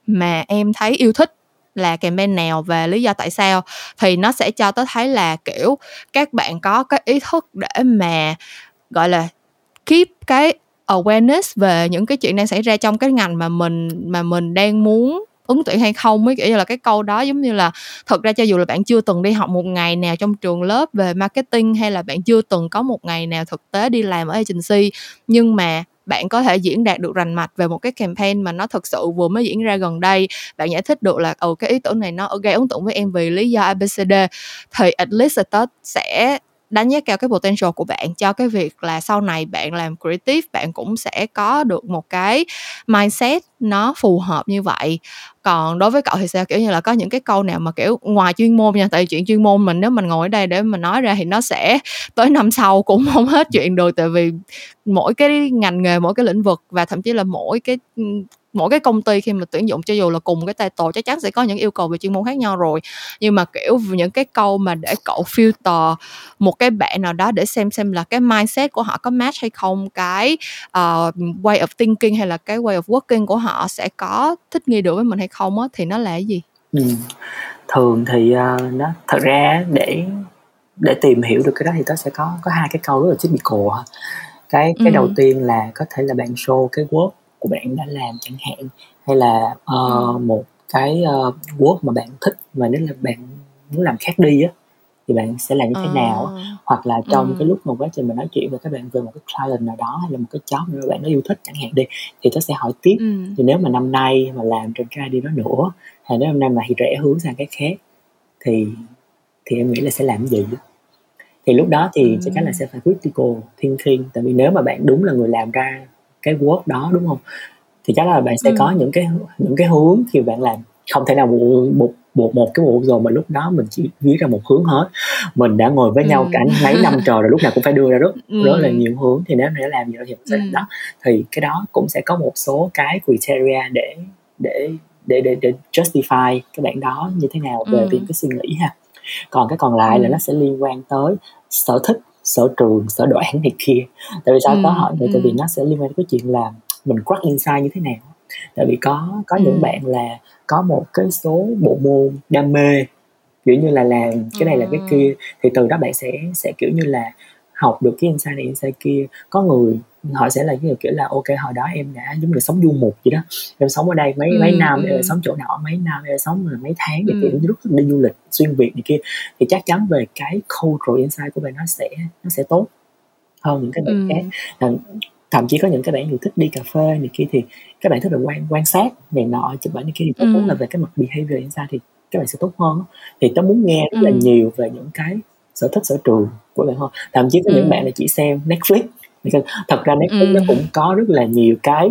mà em thấy yêu thích là campaign nào và lý do tại sao thì nó sẽ cho tớ thấy là kiểu các bạn có cái ý thức để mà gọi là keep cái awareness về những cái chuyện đang xảy ra trong cái ngành mà mình mà mình đang muốn ứng tuyển hay không mới kiểu như là cái câu đó giống như là, thật ra cho dù là bạn chưa từng đi học một ngày nào trong trường lớp về marketing hay là bạn chưa từng có một ngày nào thực tế đi làm ở agency, nhưng mà bạn có thể diễn đạt được rành mạch về một cái campaign mà nó thật sự vừa mới diễn ra gần đây. Bạn giải thích được là ừ cái ý tưởng này nó gây ấn tượng với em vì lý do abcd thì at least là sẽ đánh giá cao cái potential của bạn, cho cái việc là sau này bạn làm creative, bạn cũng sẽ có được một cái mindset nó phù hợp như vậy. Còn đối với cậu thì sao? Kiểu như là có những cái câu nào mà, kiểu, ngoài chuyên môn nha, tại vì chuyện chuyên môn mình, nếu mình ngồi ở đây để mình nói ra thì nó sẽ tới năm sau cũng không hết chuyện được, tại vì mỗi cái ngành nghề, mỗi cái lĩnh vực và thậm chí là mỗi cái mỗi cái công ty khi mà tuyển dụng cho dù là cùng cái title chắc chắn sẽ có những yêu cầu về chuyên môn khác nhau rồi nhưng mà kiểu những cái câu mà để cậu filter một cái bạn nào đó để xem xem là cái mindset của họ có match hay không cái uh, way of thinking hay là cái way of working của họ sẽ có thích nghi được với mình hay không á thì nó là cái gì ừ. thường thì uh, nó thật ra để để tìm hiểu được cái đó thì tớ sẽ có có hai cái câu rất là typical cái cái ừ. đầu tiên là có thể là bạn show cái work của bạn đã làm chẳng hạn hay là uh, một cái uh, work mà bạn thích mà nếu là bạn muốn làm khác đi á thì bạn sẽ làm như thế nào à. hoặc là trong ừ. cái lúc mà quá trình mình nói chuyện với các bạn về một cái client nào đó hay là một cái job mà bạn nó yêu thích chẳng hạn đi thì tôi sẽ hỏi tiếp ừ. thì nếu mà năm nay mà làm trên cái ID đó nữa hay nếu năm nay mà thì rẽ hướng sang cái khác thì thì em nghĩ là sẽ làm gì thì lúc đó thì ừ. chắc chắn là sẽ phải critical thinking tại vì nếu mà bạn đúng là người làm ra cái work đó đúng không thì chắc là bạn sẽ ừ. có những cái những cái hướng khi bạn làm không thể nào một một một, một cái bộ rồi mà lúc đó mình chỉ viết ra một hướng hết mình đã ngồi với ừ. nhau cả mấy năm trời rồi lúc nào cũng phải đưa ra rất ừ. rất là nhiều hướng thì nếu để làm gì đó thì sẽ ừ. đó thì cái đó cũng sẽ có một số cái criteria để để để để, để justify cái bạn đó như thế nào về ừ. cái suy nghĩ ha còn cái còn lại ừ. là nó sẽ liên quan tới sở thích sở trường sở đoản này kia. Tại vì sao ừ, có hỏi vậy? Ừ. tại vì nó sẽ liên quan đến cái chuyện là mình crack insight như thế nào. Tại vì có có ừ. những bạn là có một cái số bộ môn đam mê kiểu như là làm cái này là cái kia thì từ đó bạn sẽ sẽ kiểu như là học được cái insight này insight kia. Có người họ sẽ là những người kiểu là ok hồi đó em đã giống như sống du mục vậy đó em sống ở đây mấy ừ, mấy năm ừ. em sống chỗ nọ mấy năm em sống mấy tháng thì ừ. kiểu lúc đi du lịch xuyên việt này kia thì chắc chắn về cái cultural insight của bạn nó sẽ nó sẽ tốt hơn những cái bạn ừ. khác là thậm chí có những cái bạn người thích đi cà phê này kia thì các bạn thích là quan quan sát này nọ chụp ảnh này kia thì tốt ừ. là về cái mặt behavior insight thì các bạn sẽ tốt hơn thì tớ muốn nghe rất là ừ. nhiều về những cái sở thích sở trường của bạn hơn thậm chí có những bạn là chỉ xem Netflix thật ra Netflix ừ. nó cũng có rất là nhiều cái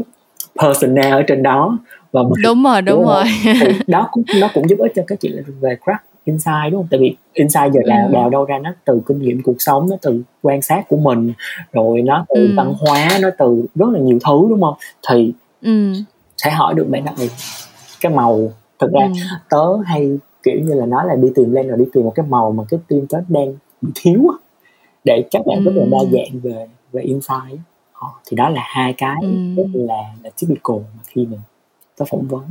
personnel ở trên đó và mình, đúng rồi đúng, đúng rồi thì đó cũng nó cũng giúp ích cho chuyện là về crack insight đúng không tại vì insight giờ đào, ừ. đào đâu ra nó từ kinh nghiệm cuộc sống nó từ quan sát của mình rồi nó từ ừ. văn hóa nó từ rất là nhiều thứ đúng không thì ừ. sẽ hỏi được bạn đặc cái màu thực ra ừ. tớ hay kiểu như là nói là đi tìm lên rồi đi tìm một cái màu mà cái team tớ đang bị thiếu để các bạn ừ. rất là đa dạng về về insight ờ, thì đó là hai cái ừ. rất là là typical mà khi mình tớ phỏng vấn.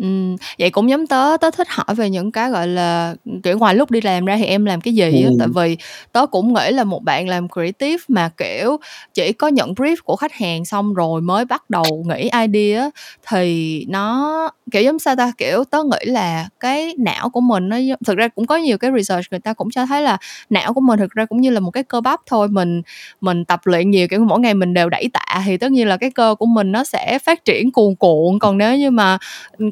Ừm, vậy cũng giống tớ, tớ thích hỏi về những cái, gọi là, kiểu, ngoài lúc đi làm ra thì em làm cái gì á, tại vì tớ cũng nghĩ là một bạn làm creative mà, kiểu, chỉ có nhận brief của khách hàng xong rồi mới bắt đầu nghĩ idea thì nó, kiểu, giống sao ta, kiểu, tớ nghĩ là cái não của mình nó thực ra cũng có nhiều cái research người ta cũng cho thấy là não của mình thực ra cũng như là một cái cơ bắp thôi, mình mình tập luyện nhiều, kiểu, mỗi ngày mình đều đẩy tạ thì tất nhiên là cái cơ của mình nó sẽ phát triển cuồn cuộn, còn nếu như mà,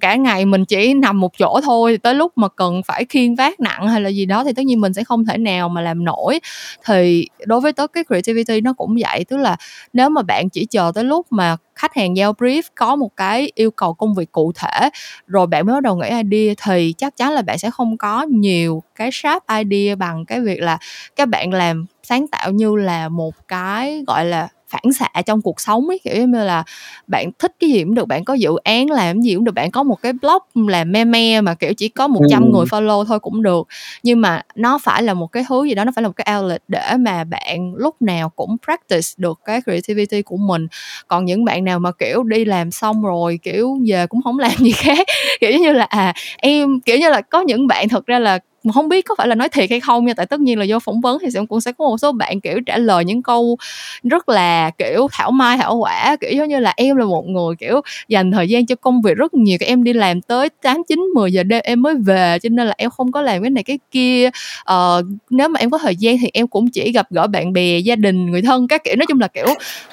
cả ngày mình chỉ nằm một chỗ thôi thì tới lúc mà cần phải khiêng vác nặng hay là gì đó thì tất nhiên mình sẽ không thể nào mà làm nổi. Thì đối với tớ cái creativity nó cũng vậy tức là nếu mà bạn chỉ chờ tới lúc mà khách hàng giao brief có một cái yêu cầu công việc cụ thể rồi bạn mới bắt đầu nghĩ idea thì chắc chắn là bạn sẽ không có nhiều cái sharp idea bằng cái việc là các bạn làm sáng tạo như là một cái, gọi là phản xạ trong cuộc sống ấy kiểu như là bạn thích cái gì cũng được bạn có dự án làm gì cũng được bạn có một cái blog làm me me mà kiểu chỉ có 100 ừ. người follow thôi cũng được nhưng mà nó phải là một cái thứ gì đó nó phải là một cái outlet để mà bạn lúc nào cũng practice được cái creativity của mình còn những bạn nào mà kiểu đi làm xong rồi kiểu về cũng không làm gì khác kiểu như là à em kiểu như là có những bạn thật ra là không biết có phải là nói thiệt hay không nha tại tất nhiên là do phỏng vấn thì sẽ cũng sẽ có một số bạn kiểu trả lời những câu rất là kiểu thảo mai thảo quả kiểu giống như là em là một người kiểu dành thời gian cho công việc rất nhiều em đi làm tới tám chín mười giờ đêm em mới về cho nên là em không có làm cái này cái kia. Ờ, nếu mà em có thời gian thì em cũng chỉ gặp gỡ bạn bè gia đình người thân các kiểu. Nói chung là kiểu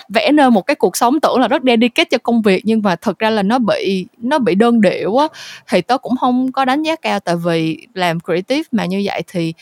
vẽ nên một cái cuộc sống tưởng là rất dedicated cho công việc nhưng mà thật ra là nó bị nó bị đơn điệu á thì tớ cũng không có đánh giá cao tại vì làm creative mà như vậy thì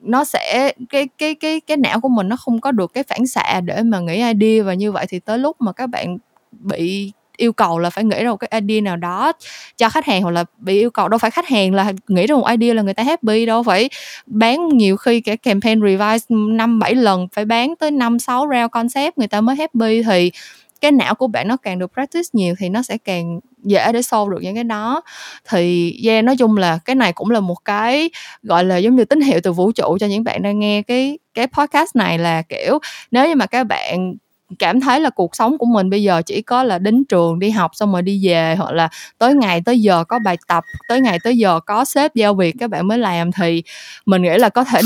nó sẽ, cái cái cái cái não của mình nó không có được cái phản xạ để mà nghĩ idea, và như vậy thì tới lúc mà các bạn bị yêu cầu là phải nghĩ ra một cái idea nào đó cho khách hàng, hoặc là bị yêu cầu đâu phải khách hàng là nghĩ ra một idea là người ta happy đâu, phải bán nhiều khi cái campaign revise năm, bảy lần, phải bán tới năm, sáu round concept người ta mới happy, thì cái não của bạn nó càng được practice nhiều thì nó sẽ càng dễ để solve được những cái đó. Thì, yeah, nói chung là cái này cũng là một cái, gọi là, giống như tín hiệu từ vũ trụ cho những bạn đang nghe cái cái podcast này là, kiểu, nếu như mà các bạn cảm thấy là cuộc sống của mình bây giờ chỉ có là đến trường đi học xong rồi đi về hoặc là tới ngày tới giờ có bài tập, tới ngày tới giờ có sếp giao việc các bạn mới làm thì mình nghĩ là có thể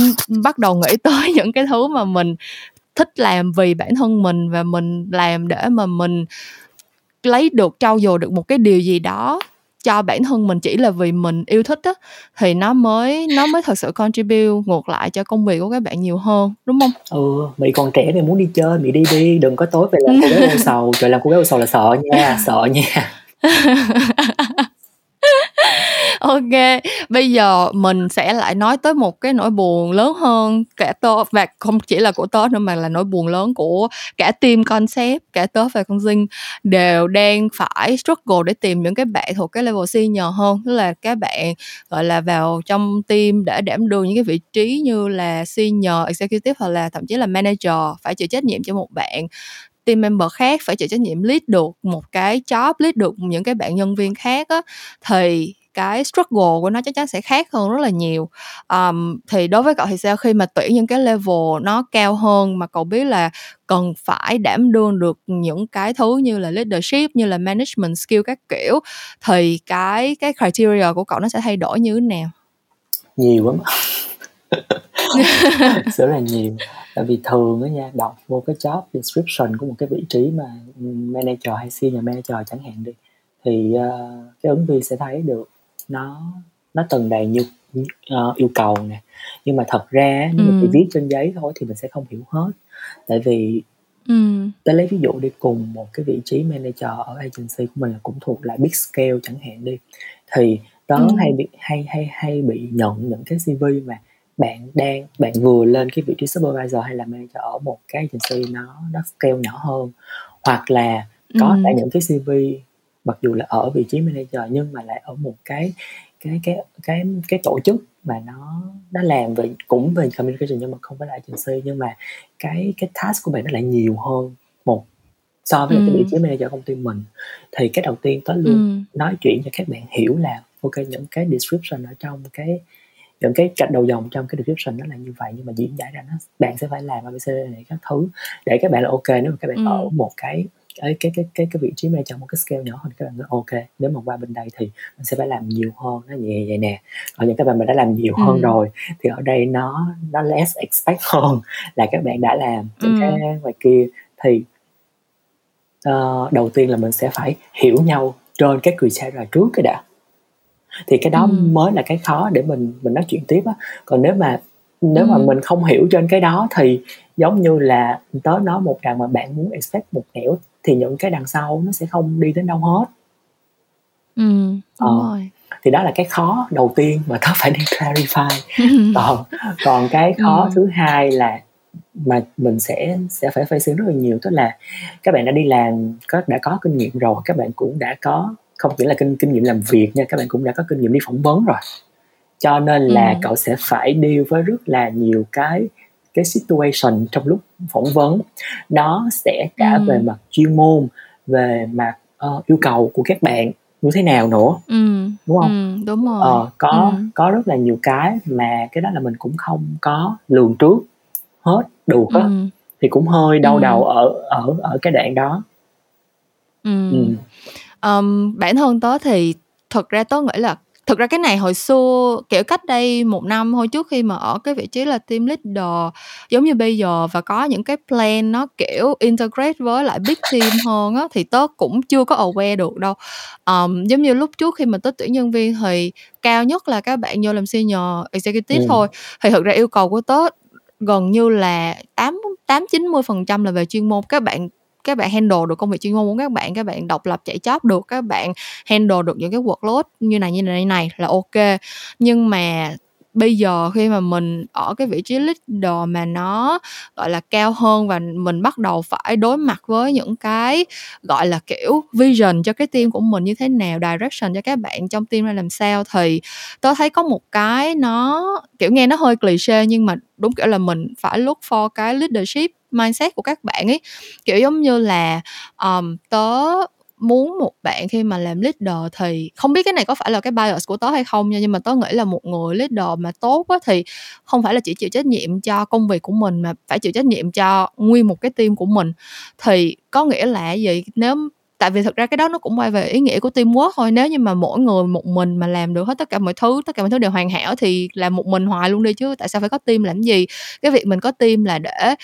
bắt đầu nghĩ tới những cái thứ mà mình thích làm vì bản thân mình và mình làm để mà mình lấy được trau dồi được một cái điều gì đó cho bản thân mình chỉ là vì mình yêu thích á thì nó mới nó mới thật sự contribute ngược lại cho công việc của các bạn nhiều hơn đúng không? Ừ, mày còn trẻ mày muốn đi chơi mày đi đi đừng có tối về làm cô gái ô sầu trời làm cô gái ô sầu là sợ nha sợ nha ok, bây giờ mình sẽ lại nói tới một cái nỗi buồn lớn hơn cả tớ, và không chỉ là của tớ nữa mà là nỗi buồn lớn của cả team concept, cả tớ và con dinh đều đang phải struggle để tìm những cái bạn thuộc cái level senior hơn. Tức là các bạn, gọi là, vào trong team để đảm đương những cái vị trí như là senior, executive hoặc là thậm chí là manager, phải chịu trách nhiệm cho một bạn team member khác, phải chịu trách nhiệm lead được một cái job, lead được những cái bạn nhân viên khác á. Thì cái struggle của nó chắc chắn sẽ khác hơn rất là nhiều. Um, thì đối với cậu thì sao? Khi mà tuyển những cái level nó cao hơn mà cậu biết là cần phải đảm đương được những cái thứ như là leadership như là management skill các kiểu thì cái cái criteria của cậu nó sẽ thay đổi như thế nào? Nhiều lắm. Rất là nhiều. Tại vì thường á nha đọc vô cái job description của một cái vị trí mà manager hay senior manager chẳng hạn đi thì uh, cái ứng viên sẽ thấy được nó nó từng đầy như uh, yêu cầu nè nhưng mà thật ra nếu ừ. chỉ viết trên giấy thôi thì mình sẽ không hiểu hết tại vì ừ. tới lấy ví dụ đi cùng một cái vị trí manager ở agency của mình là cũng thuộc lại big scale chẳng hạn đi thì đó ừ. hay bị hay hay hay bị nhận những cái cv mà bạn đang bạn vừa lên cái vị trí supervisor hay là manager ở một cái agency nó nó scale nhỏ hơn hoặc là có ừ. những cái cv mặc dù là ở vị trí manager nhưng mà lại ở một cái cái cái cái cái tổ chức mà nó nó làm về cũng về communication nhưng mà không phải là agency nhưng mà cái cái task của bạn nó lại nhiều hơn một so với ừ. cái vị trí manager công ty mình thì cái đầu tiên tới luôn ừ. nói chuyện cho các bạn hiểu là ok những cái description ở trong cái những cái cạnh đầu dòng trong cái description nó là như vậy nhưng mà diễn giải ra nó bạn sẽ phải làm abc này các thứ để các bạn là ok nếu mà các bạn ừ. ở một cái cái cái cái cái cái vị trí trong một cái scale nhỏ hơn các bạn nói ok nếu mà qua bên đây thì mình sẽ phải làm nhiều hơn nó nhẹ vậy nè ở những các bạn mình đã làm nhiều hơn ừ. rồi thì ở đây nó nó less expect hơn là các bạn đã làm những ừ. cái ngoài kia thì uh, đầu tiên là mình sẽ phải hiểu nhau trên cái criteria trước cái đã thì cái đó ừ. mới là cái khó để mình mình nói chuyện tiếp á còn nếu mà nếu ừ. mà mình không hiểu trên cái đó thì giống như là tớ nói một rằng mà bạn muốn expect một nẻo thì những cái đằng sau nó sẽ không đi đến đâu hết ừ đúng ờ, rồi thì đó là cái khó đầu tiên mà tớ phải đi clarify còn còn cái khó ừ. thứ hai là mà mình sẽ sẽ phải facing rất là nhiều tức là các bạn đã đi làm có đã có kinh nghiệm rồi các bạn cũng đã có không chỉ là kinh kinh nghiệm làm việc nha các bạn cũng đã có kinh nghiệm đi phỏng vấn rồi cho nên là ừ. cậu sẽ phải deal với rất là nhiều cái cái situation trong lúc phỏng vấn nó sẽ cả ừ. về mặt chuyên môn về mặt uh, yêu cầu của các bạn như thế nào nữa ừ. đúng không ừ, đúng rồi ờ, có ừ. có rất là nhiều cái mà cái đó là mình cũng không có lường trước hết được á ừ. thì cũng hơi đau ừ. đầu ở ở ở cái đoạn đó ừ. Ừ. Um, bản thân tớ thì thực ra tớ nghĩ là thực ra cái này hồi xưa kiểu cách đây một năm thôi trước khi mà ở cái vị trí là team leader giống như bây giờ và có những cái plan nó kiểu integrate với lại big team hơn á thì tớ cũng chưa có aware được đâu. Um, giống như lúc trước khi mà tớ tuyển nhân viên thì cao nhất là các bạn vô làm senior executive ừ. thôi. Thì thực ra yêu cầu của tớ gần như là tám tám chín mươi phần trăm là về chuyên môn. Các bạn các bạn handle được công việc chuyên môn của các bạn các bạn độc lập chạy chóp được, các bạn handle được những cái workload như này như này như này là ok. Nhưng mà bây giờ khi mà mình ở cái vị trí leader mà nó gọi là cao hơn và mình bắt đầu phải đối mặt với những cái gọi là kiểu vision cho cái team của mình như thế nào direction cho các bạn trong team ra làm sao thì tôi thấy có một cái nó kiểu nghe nó hơi cliché nhưng mà đúng kiểu là mình phải look for cái leadership mindset của các bạn ấy. Kiểu giống như là um, tớ muốn một bạn khi mà làm leader thì không biết cái này có phải là cái bias của tớ hay không nha, nhưng mà tớ nghĩ là một người leader mà tốt á thì không phải là chỉ chịu trách nhiệm cho công việc của mình mà phải chịu trách nhiệm cho nguyên một cái team của mình. Thì có nghĩa là gì? Nếu tại vì thực ra cái đó nó cũng quay về ý nghĩa của teamwork thôi. Nếu như mà mỗi người một mình mà làm được hết tất cả mọi thứ, tất cả mọi thứ đều hoàn hảo thì làm một mình hoài luôn đi chứ tại sao phải có team làm gì? Cái việc mình có team là để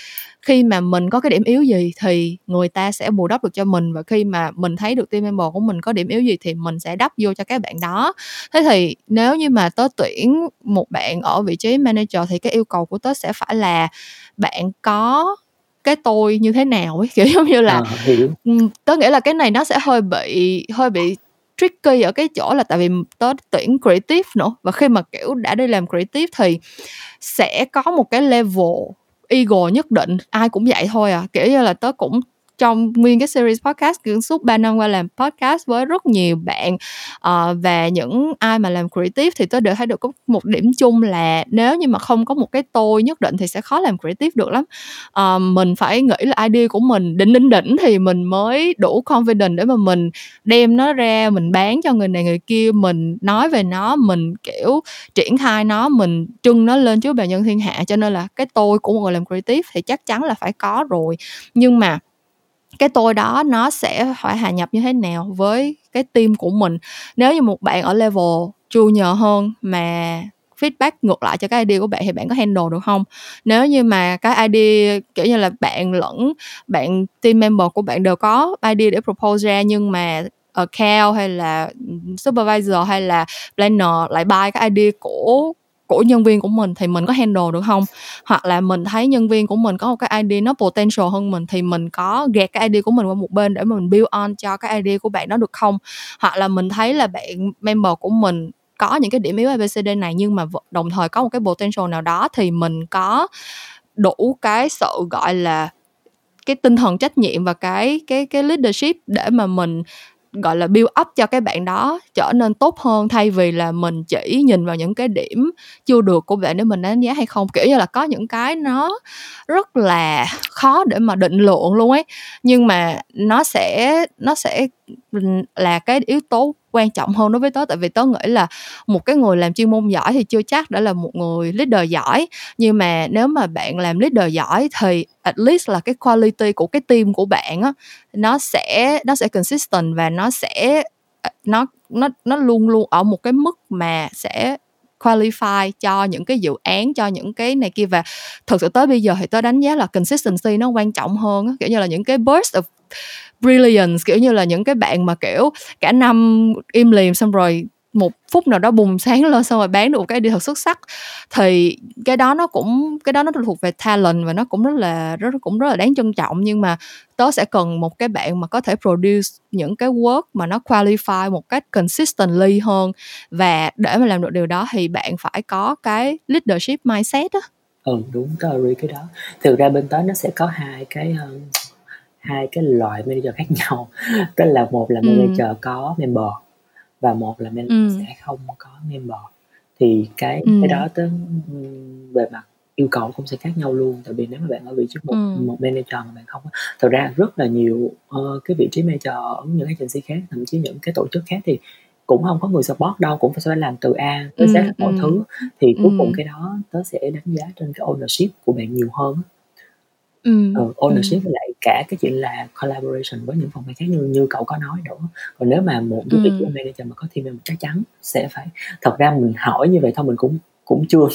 khi mà mình có cái điểm yếu gì thì người ta sẽ bù đắp được cho mình và khi mà mình thấy được team member của mình có điểm yếu gì thì mình sẽ đắp vô cho các bạn đó. Thế thì nếu như mà tớ tuyển một bạn ở vị trí manager thì cái yêu cầu của tớ sẽ phải là bạn có cái tôi như thế nào ấy kiểu giống như là à, tớ nghĩ là cái này nó sẽ hơi bị hơi bị tricky ở cái chỗ là tại vì tớ tuyển creative nữa và khi mà kiểu đã đi làm creative thì sẽ có một cái level ego nhất định ai cũng vậy thôi à. Kiểu như là tớ cũng trong nguyên cái series podcast cứ suốt 3 năm qua làm podcast với rất nhiều bạn. Ờ, uh, và những ai mà làm creative thì tôi đều thấy được có một điểm chung là nếu như mà không có một cái tôi nhất định thì sẽ khó làm creative được lắm. Uh, mình phải nghĩ là idea của mình đỉnh đỉnh đỉnh thì mình mới đủ confident để mà mình đem nó ra mình bán cho người này người kia mình nói về nó mình kiểu triển khai nó mình trưng nó lên trước bà nhân thiên hạ. Cho nên là cái tôi của một người làm creative thì chắc chắn là phải có rồi. Nhưng mà cái tôi đó nó sẽ phải hòa nhập như thế nào với cái team của mình. Nếu như một bạn ở level junior hơn mà feedback ngược lại cho cái idea của bạn thì bạn có handle được không? Nếu như mà cái idea kiểu như là bạn lẫn bạn team member của bạn đều có idea để propose ra nhưng mà account hay là supervisor hay là planner lại buy cái idea của của nhân viên của mình thì mình có handle được không? Hoặc là mình thấy nhân viên của mình có một cái idea nó potential hơn mình thì mình có gạt cái idea của mình qua một bên để mình build on cho cái idea của bạn đó được không? Hoặc là mình thấy là bạn member của mình có những cái điểm yếu ABCD này nhưng mà đồng thời có một cái potential nào đó thì mình có đủ cái sự, gọi là, cái tinh thần trách nhiệm và cái cái cái leadership để mà mình gọi là build up cho cái bạn đó trở nên tốt hơn thay vì là mình chỉ nhìn vào những cái điểm chưa được của bạn để mình đánh giá hay không. Kiểu như là có những cái nó rất là khó để mà định lượng luôn ấy. Nhưng mà nó sẽ nó sẽ là cái yếu tố quan trọng hơn đối với tớ. Tại vì tớ nghĩ là một cái người làm chuyên môn giỏi thì chưa chắc đã là một người leader giỏi. Nhưng mà nếu mà bạn làm leader giỏi thì at least là cái quality của cái team của bạn á, nó sẽ nó sẽ consistent và nó sẽ, nó nó nó luôn luôn ở một cái mức mà sẽ qualify cho những cái dự án, cho những cái này kia. Và thực sự tới bây giờ thì tôi đánh giá là consistency nó quan trọng hơn kiểu như là những cái burst of brilliance kiểu như là những cái bạn mà kiểu cả năm im lìm xong rồi một phút nào đó bùng sáng lên xong rồi bán được một cái đi thật xuất sắc. Thì cái đó nó cũng cái đó nó thuộc về talent và nó cũng rất là rất cũng rất là đáng trân trọng. Nhưng mà tớ sẽ cần một cái bạn mà có thể produce những cái work mà nó qualify một cách consistently hơn. Và để mà làm được điều đó thì bạn phải có cái leadership mindset á. Ừ đúng tớ agree cái đó. Thực ra bên tớ nó sẽ có hai cái uh, hai cái loại manager khác nhau tức là một là manager ừ. có member và một là manager ừ. sẽ không có member thì cái ừ. cái đó tới về mặt yêu cầu cũng sẽ khác nhau luôn tại vì nếu mà bạn ở vị trí một ừ. một manager mà bạn không thật ra rất là nhiều uh, cái vị trí manager ở những agency khác thậm chí những cái tổ chức khác thì cũng không có người support đâu cũng phải làm từ A tới Z ừ, mọi ừ. thứ thì cuối ừ. cùng cái đó tớ sẽ đánh giá trên cái ownership của bạn nhiều hơn ừ. ừ, ownership ừ. với lại cả cái chuyện là collaboration với những phòng ban khác như như cậu có nói nữa còn nếu mà một cái ừ. manager mà có team member chắc chắn sẽ phải thật ra mình hỏi như vậy thôi mình cũng cũng chưa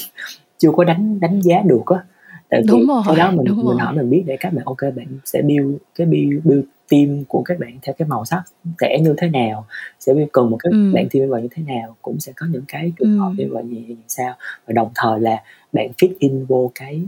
chưa có đánh đánh giá được á tại vì cái đó mình mình hỏi mình biết để các bạn ok bạn sẽ build cái build build team của các bạn theo cái màu sắc sẽ như thế nào sẽ cần một cái ừ. bạn team member như thế nào cũng sẽ có những cái trường hợp như vậy gì sao và đồng thời là bạn fit in vô cái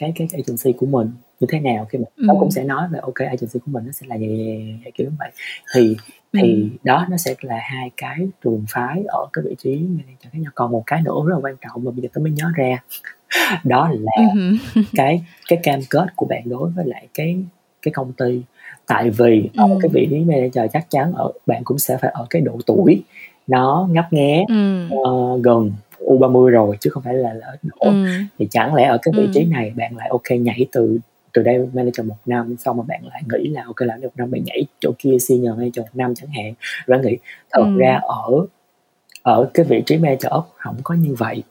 cái cái agency của mình như thế nào khi mà ừ. nó cũng sẽ nói về ok agency của mình nó sẽ là gì, gì, gì kiểu như vậy thì ừ. thì đó nó sẽ là hai cái trường phái ở cái vị trí manager khác nhau còn một cái nữa rất là quan trọng mà bây giờ tôi mới nhớ ra đó là ừ. cái cái cam kết của bạn đối với lại cái cái công ty tại vì ở ừ. cái vị trí manager chắc chắn ở bạn cũng sẽ phải ở cái độ tuổi nó ngấp nghé ừ. uh, gần U30 rồi chứ không phải là, độ ừ. thì chẳng lẽ ở cái vị trí này bạn lại ok nhảy từ từ đây manager một năm xong mà bạn lại nghĩ là ok làm được năm bạn nhảy chỗ kia senior manager một năm chẳng hạn rồi nghĩ thật ừ. ra ở ở cái vị trí manager up không có như vậy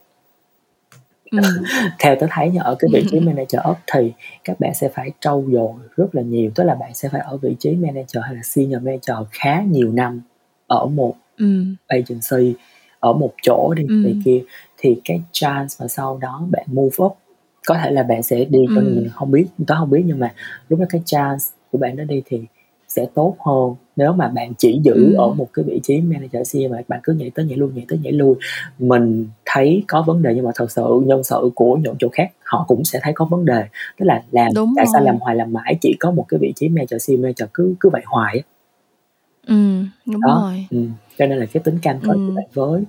ừ. theo tôi thấy ở cái vị trí manager up thì các bạn sẽ phải trau dồi rất là nhiều tức là bạn sẽ phải ở vị trí manager hay là senior manager khá nhiều năm ở một ừ. agency ở một chỗ đi ừ. kia thì cái chance mà sau đó bạn move up có thể là bạn sẽ đi cho ừ. mình không biết tớ không biết nhưng mà lúc đó cái chance của bạn đó đi thì sẽ tốt hơn nếu mà bạn chỉ giữ ừ. ở một cái vị trí manager CEO mà bạn cứ nhảy tới nhảy lui nhảy tới nhảy lui mình thấy có vấn đề nhưng mà thật sự nhân sự của những chỗ khác họ cũng sẽ thấy có vấn đề tức là làm Đúng tại rồi. sao làm hoài làm mãi chỉ có một cái vị trí manager CEO manager cứ cứ vậy hoài ừ đúng đó. rồi ừ. cho nên là cái tính cam kết ừ. của bạn với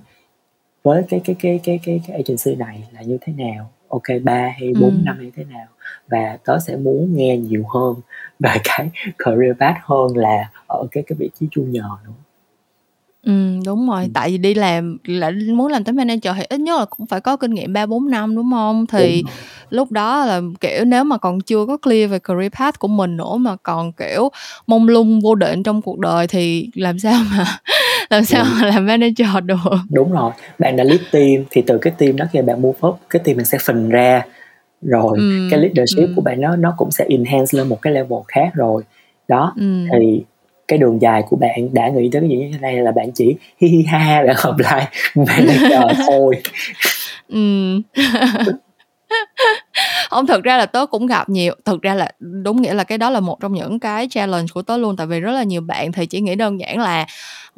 với cái cái cái cái cái cái agency này là như thế nào ok ba hay bốn ừ. năm hay thế nào và tớ sẽ muốn nghe nhiều hơn về cái career path hơn là ở cái cái vị trí junior nữa Ừ, đúng rồi, Ừm. tại vì đi làm lại muốn làm tới manager thì ít nhất là cũng phải có kinh nghiệm 3, 4 năm, đúng hông? Thì lúc đó là, kiểu, nếu mà còn chưa có clear về career path của mình nữa mà còn, kiểu, mông lung vô định trong cuộc đời thì làm sao mà làm sao Ừm. mà làm manager được? Đúng rồi, bạn đã lead team thì từ cái team đó khi bạn move up, cái team mình sẽ phình ra, rồi cái Ừm, leadership của ừm. bạn nó nó cũng sẽ enhance lên một cái level khác rồi. Đó, Ừm. thì cái đường dài của bạn đã nghĩ tới cái gì như thế này là bạn chỉ hi hi ha ha bạn apply manager thôi. Ừm. Hông, thực ra là tớ cũng gặp nhiều thực ra là đúng nghĩa là cái đó là một trong những cái challenge của tớ luôn, tại vì rất là nhiều bạn thì chỉ nghĩ đơn giản là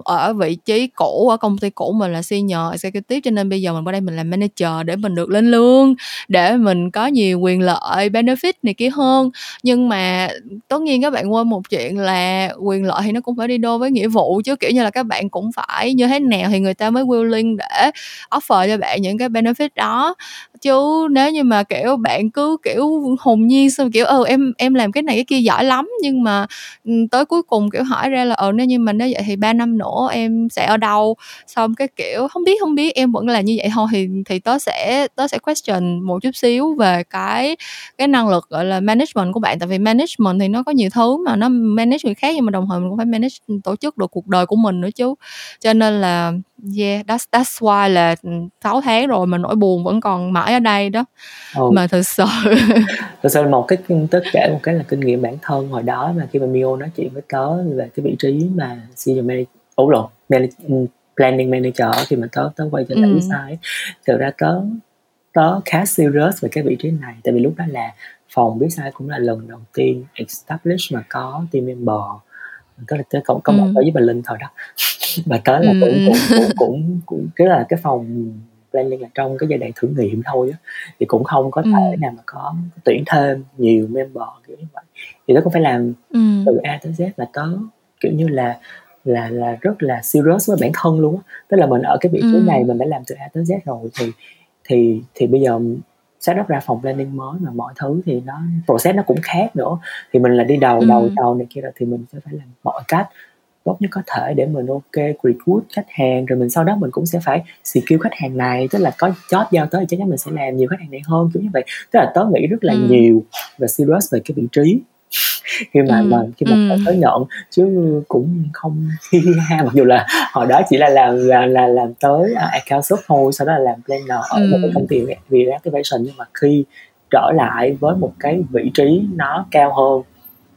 ở vị trí cũ ở công ty cũ mình là senior executive cho nên bây giờ mình qua đây mình làm manager để mình được lên lương, để mình có nhiều quyền lợi, benefit này kia hơn. Nhưng mà tất nhiên các bạn quên một chuyện là quyền lợi thì nó cũng phải đi đôi với nghĩa vụ chứ, kiểu như là, các bạn cũng phải như thế nào thì người ta mới willing để offer cho bạn những cái benefit đó. Chứ nếu như mà, kiểu, bạn cứ, kiểu, hồn nhiên xong, kiểu, ừ, em em làm cái này cái kia giỏi lắm nhưng mà, ừ, tới cuối cùng, kiểu, hỏi ra là "Ờ, nếu như mà nếu vậy thì 3 năm nữa em sẽ ở đâu?" Xong cái, kiểu, "Hông biết, hông biết, em vẫn làm như vậy thôi." Thì thì tớ sẽ tớ sẽ question một chút xíu về cái cái năng lực, gọi là, management của bạn, tại vì management thì nó có nhiều thứ mà nó manage người khác nhưng mà đồng thời mình cũng phải manage, tổ chức được cuộc đời của mình nữa chứ. Cho nên là yeah, that's that's why là, ừm, 6 tháng rồi mà nỗi buồn vẫn còn mãi ở đây đó. Ừ. Mà thực sự Thực sự là một cái tớ kể một cái là kinh nghiệm bản thân hồi đó mà khi mà Mio nói chuyện với tớ về cái vị trí mà senior ủa lộn, manage, planning manager khi mà tớ tớ quay trở lại Ừm. Eastside thực ra tớ tớ khá serious về cái vị trí này tại vì lúc đó là phòng Eastside cũng là lần đầu tiên establish mà có team member tức là tớ cộng có một tớ với bà Linh thôi đó và tớ là Ừm, cũng ừm. cũng cũng cũng cũng cái là cái phòng planning là trong cái giai đoạn thử nghiệm thôi á thì cũng không có thể Ừm. nào mà có tuyển thêm nhiều member kiểu như vậy thì tớ cũng phải làm Ừm. từ A tới Z và tớ kiểu như là là là rất là serious với bản thân luôn á tức là mình ở cái vị trí này Ừm. mình đã làm từ A tới Z rồi thì thì thì bây giờ set up ra phòng planning mới mà mọi thứ thì nó process nó cũng khác nữa thì mình là đi đầu đầu Ừm. tàu này kia rồi thì mình sẽ phải làm mọi cách tốt nhất có thể để mình ok recruit khách hàng rồi mình sau đó mình cũng sẽ phải skill khách hàng này tức là có job giao tới thì chắc chắn mình sẽ làm nhiều khách hàng này hơn kiểu như vậy tức là tớ nghĩ rất là Ừm. nhiều và serious về cái vị trí khi mà mà Ừm, khi mà ừm. tớ nhận chứ cũng không hi ha mặc dù là hồi đó chỉ là làm là là làm tới uh, account shop thôi sau đó là làm planner ở một cái Ừm. công ty về reactivation nhưng mà khi trở lại với một cái vị trí nó cao hơn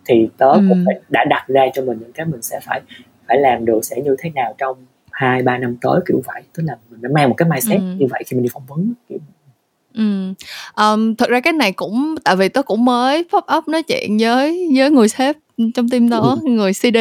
thì tớ cũng Ừm. phải đã đặt ra cho mình những cái mình sẽ phải phải làm được sẽ như thế nào trong 2, 3 năm tới, kiểu vậy. Tức là mình đã mang một cái mindset Ừm. như vậy khi mình đi phỏng vấn, kiểu Ừm, ờm, thực ra cái này cũng tại vì tớ cũng mới pop up nói chuyện với với người sếp, trong team tớ, Ừm. người CD,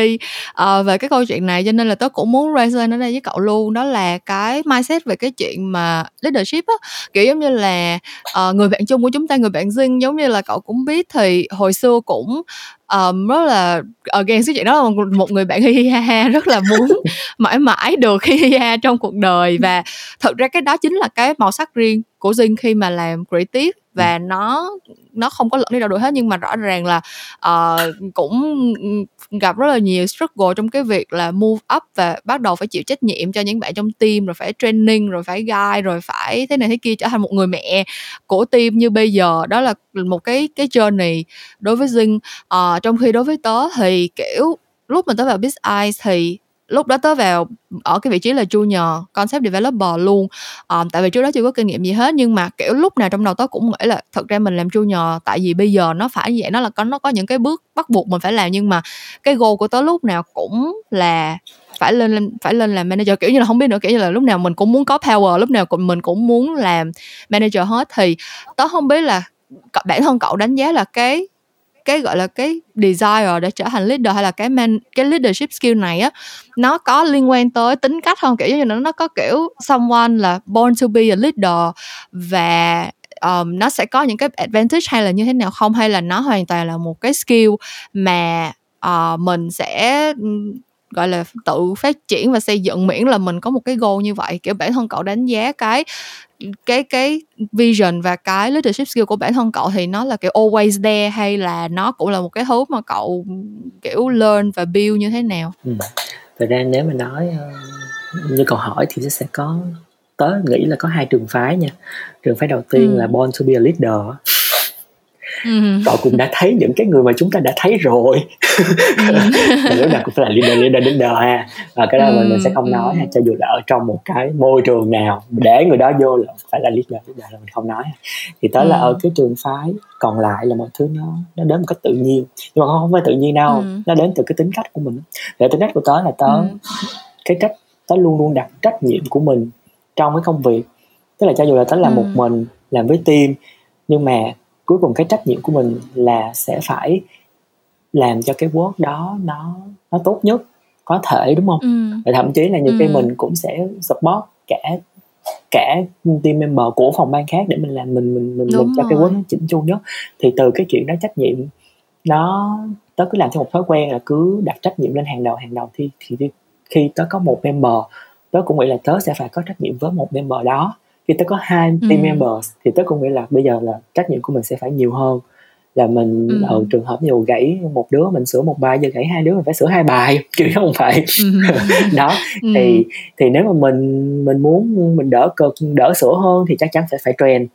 ờ, về cái câu chuyện này cho nên là tớ cũng muốn raise lên ở đây với cậu luôn. Đó là cái mindset về cái chuyện mà leadership á, kiểu, giống như là, ờ, người bạn chung của chúng ta, người bạn Dinh, giống như là cậu cũng biết thì hồi xưa cũng, ờm, rất là again cái chuyện đó là một một người bạn hi hi ha ha, rất là muốn mãi mãi được hi hi ha trong cuộc đời. Và thực ra cái đó chính là cái màu sắc riêng của Dinh khi mà làm creative và nó nó không có lẫn đi đâu được hết. Nhưng mà rõ ràng là, ờ, cũng, gặp rất là nhiều struggle trong cái việc là move up và bắt đầu phải chịu trách nhiệm cho những bạn trong team, rồi phải training, rồi phải guide, rồi phải thế này thế kia, trở thành một người mẹ của team như bây giờ. Đó là một cái cái journey đối với Dinh. Ờ, trong khi đối với tớ thì, kiểu, lúc mà tớ vào Biz Eyes thì lúc đó tớ vào ở cái vị trí là junior concept developer luôn, um, tại vì trước đó chưa có kinh nghiệm gì hết. Nhưng mà, kiểu, lúc nào trong đầu tớ cũng nghĩ là thật ra mình làm junior tại vì bây giờ nó phải như vậy, nó là có nó có những cái bước bắt buộc mình phải làm. Nhưng mà cái goal của tớ lúc nào cũng là phải lên lên phải lên làm manager, kiểu như là, không biết nữa, kiểu như là, lúc nào mình cũng muốn có power, lúc nào cũng mình cũng muốn làm manager hết. Thì tớ không biết là bản thân cậu đánh giá là cái cái, gọi là, cái desire để trở thành leader hay là cái man cái leadership skill này á, nó có liên quan tới tính cách không Kiểu như nó nó có, kiểu, someone là born to be a leader và, um, nó sẽ có những cái advantage hay là như thế nào không? Hay là nó hoàn toàn là một cái skill mà, uh, mình sẽ, gọi là tự phát triển và xây dựng miễn là mình có một cái goal như vậy kiểu bản thân cậu đánh giá cái cái cái vision và cái leadership skill của bản thân cậu thì nó là kiểu always there hay là nó cũng là một cái thứ mà cậu kiểu learn và build như thế nào? Ừ. Thật ra nếu mà nói như cậu hỏi thì sẽ có tớ nghĩ là có hai trường phái nha trường phái đầu tiên ừ. là born to be a leader ừ. cậu cũng đã thấy những cái người mà chúng ta đã thấy rồi ừ. lúc nào cũng phải là leader leader leader ha và cái đó ừ. mình sẽ không ừ. nói ha cho dù là ở trong một cái môi trường nào để người đó vô là phải là leader leader là mình không nói thì tới ừ. là ở cái trường phái còn lại là mọi thứ nó nó đến một cách tự nhiên nhưng mà không phải tự nhiên đâu ừ. nó đến từ cái tính cách của mình để tính cách của tớ là tớ ừ. cái trách tớ luôn luôn đặt trách nhiệm của mình trong cái công việc tức là cho dù là tớ làm ừ. một mình làm với team nhưng mà cuối cùng cái trách nhiệm của mình là sẽ phải làm cho cái work đó nó nó tốt nhất có thể đúng không? Ừ. và thậm chí là nhiều ừ. khi mình cũng sẽ support cả cả team member của phòng ban khác để mình làm mình mình mình, mình cho cái work nó chỉnh chu nhất. Thì từ cái chuyện đó trách nhiệm nó tớ cứ làm theo một thói quen là cứ đặt trách nhiệm lên hàng đầu hàng đầu. Thì thì khi tớ có một member tớ cũng nghĩ là tớ sẽ phải có trách nhiệm với một member đó khi tớ có hai team ừ. members thì tớ cũng nghĩ là bây giờ là trách nhiệm của mình sẽ phải nhiều hơn là mình ừ. ở trường hợp như gãy một đứa mình sửa một bài giờ gãy hai đứa mình phải sửa hai bài chứ không phải ừ. đó ừ. thì thì nếu mà mình mình muốn mình đỡ cực đỡ sửa hơn thì chắc chắn sẽ phải trend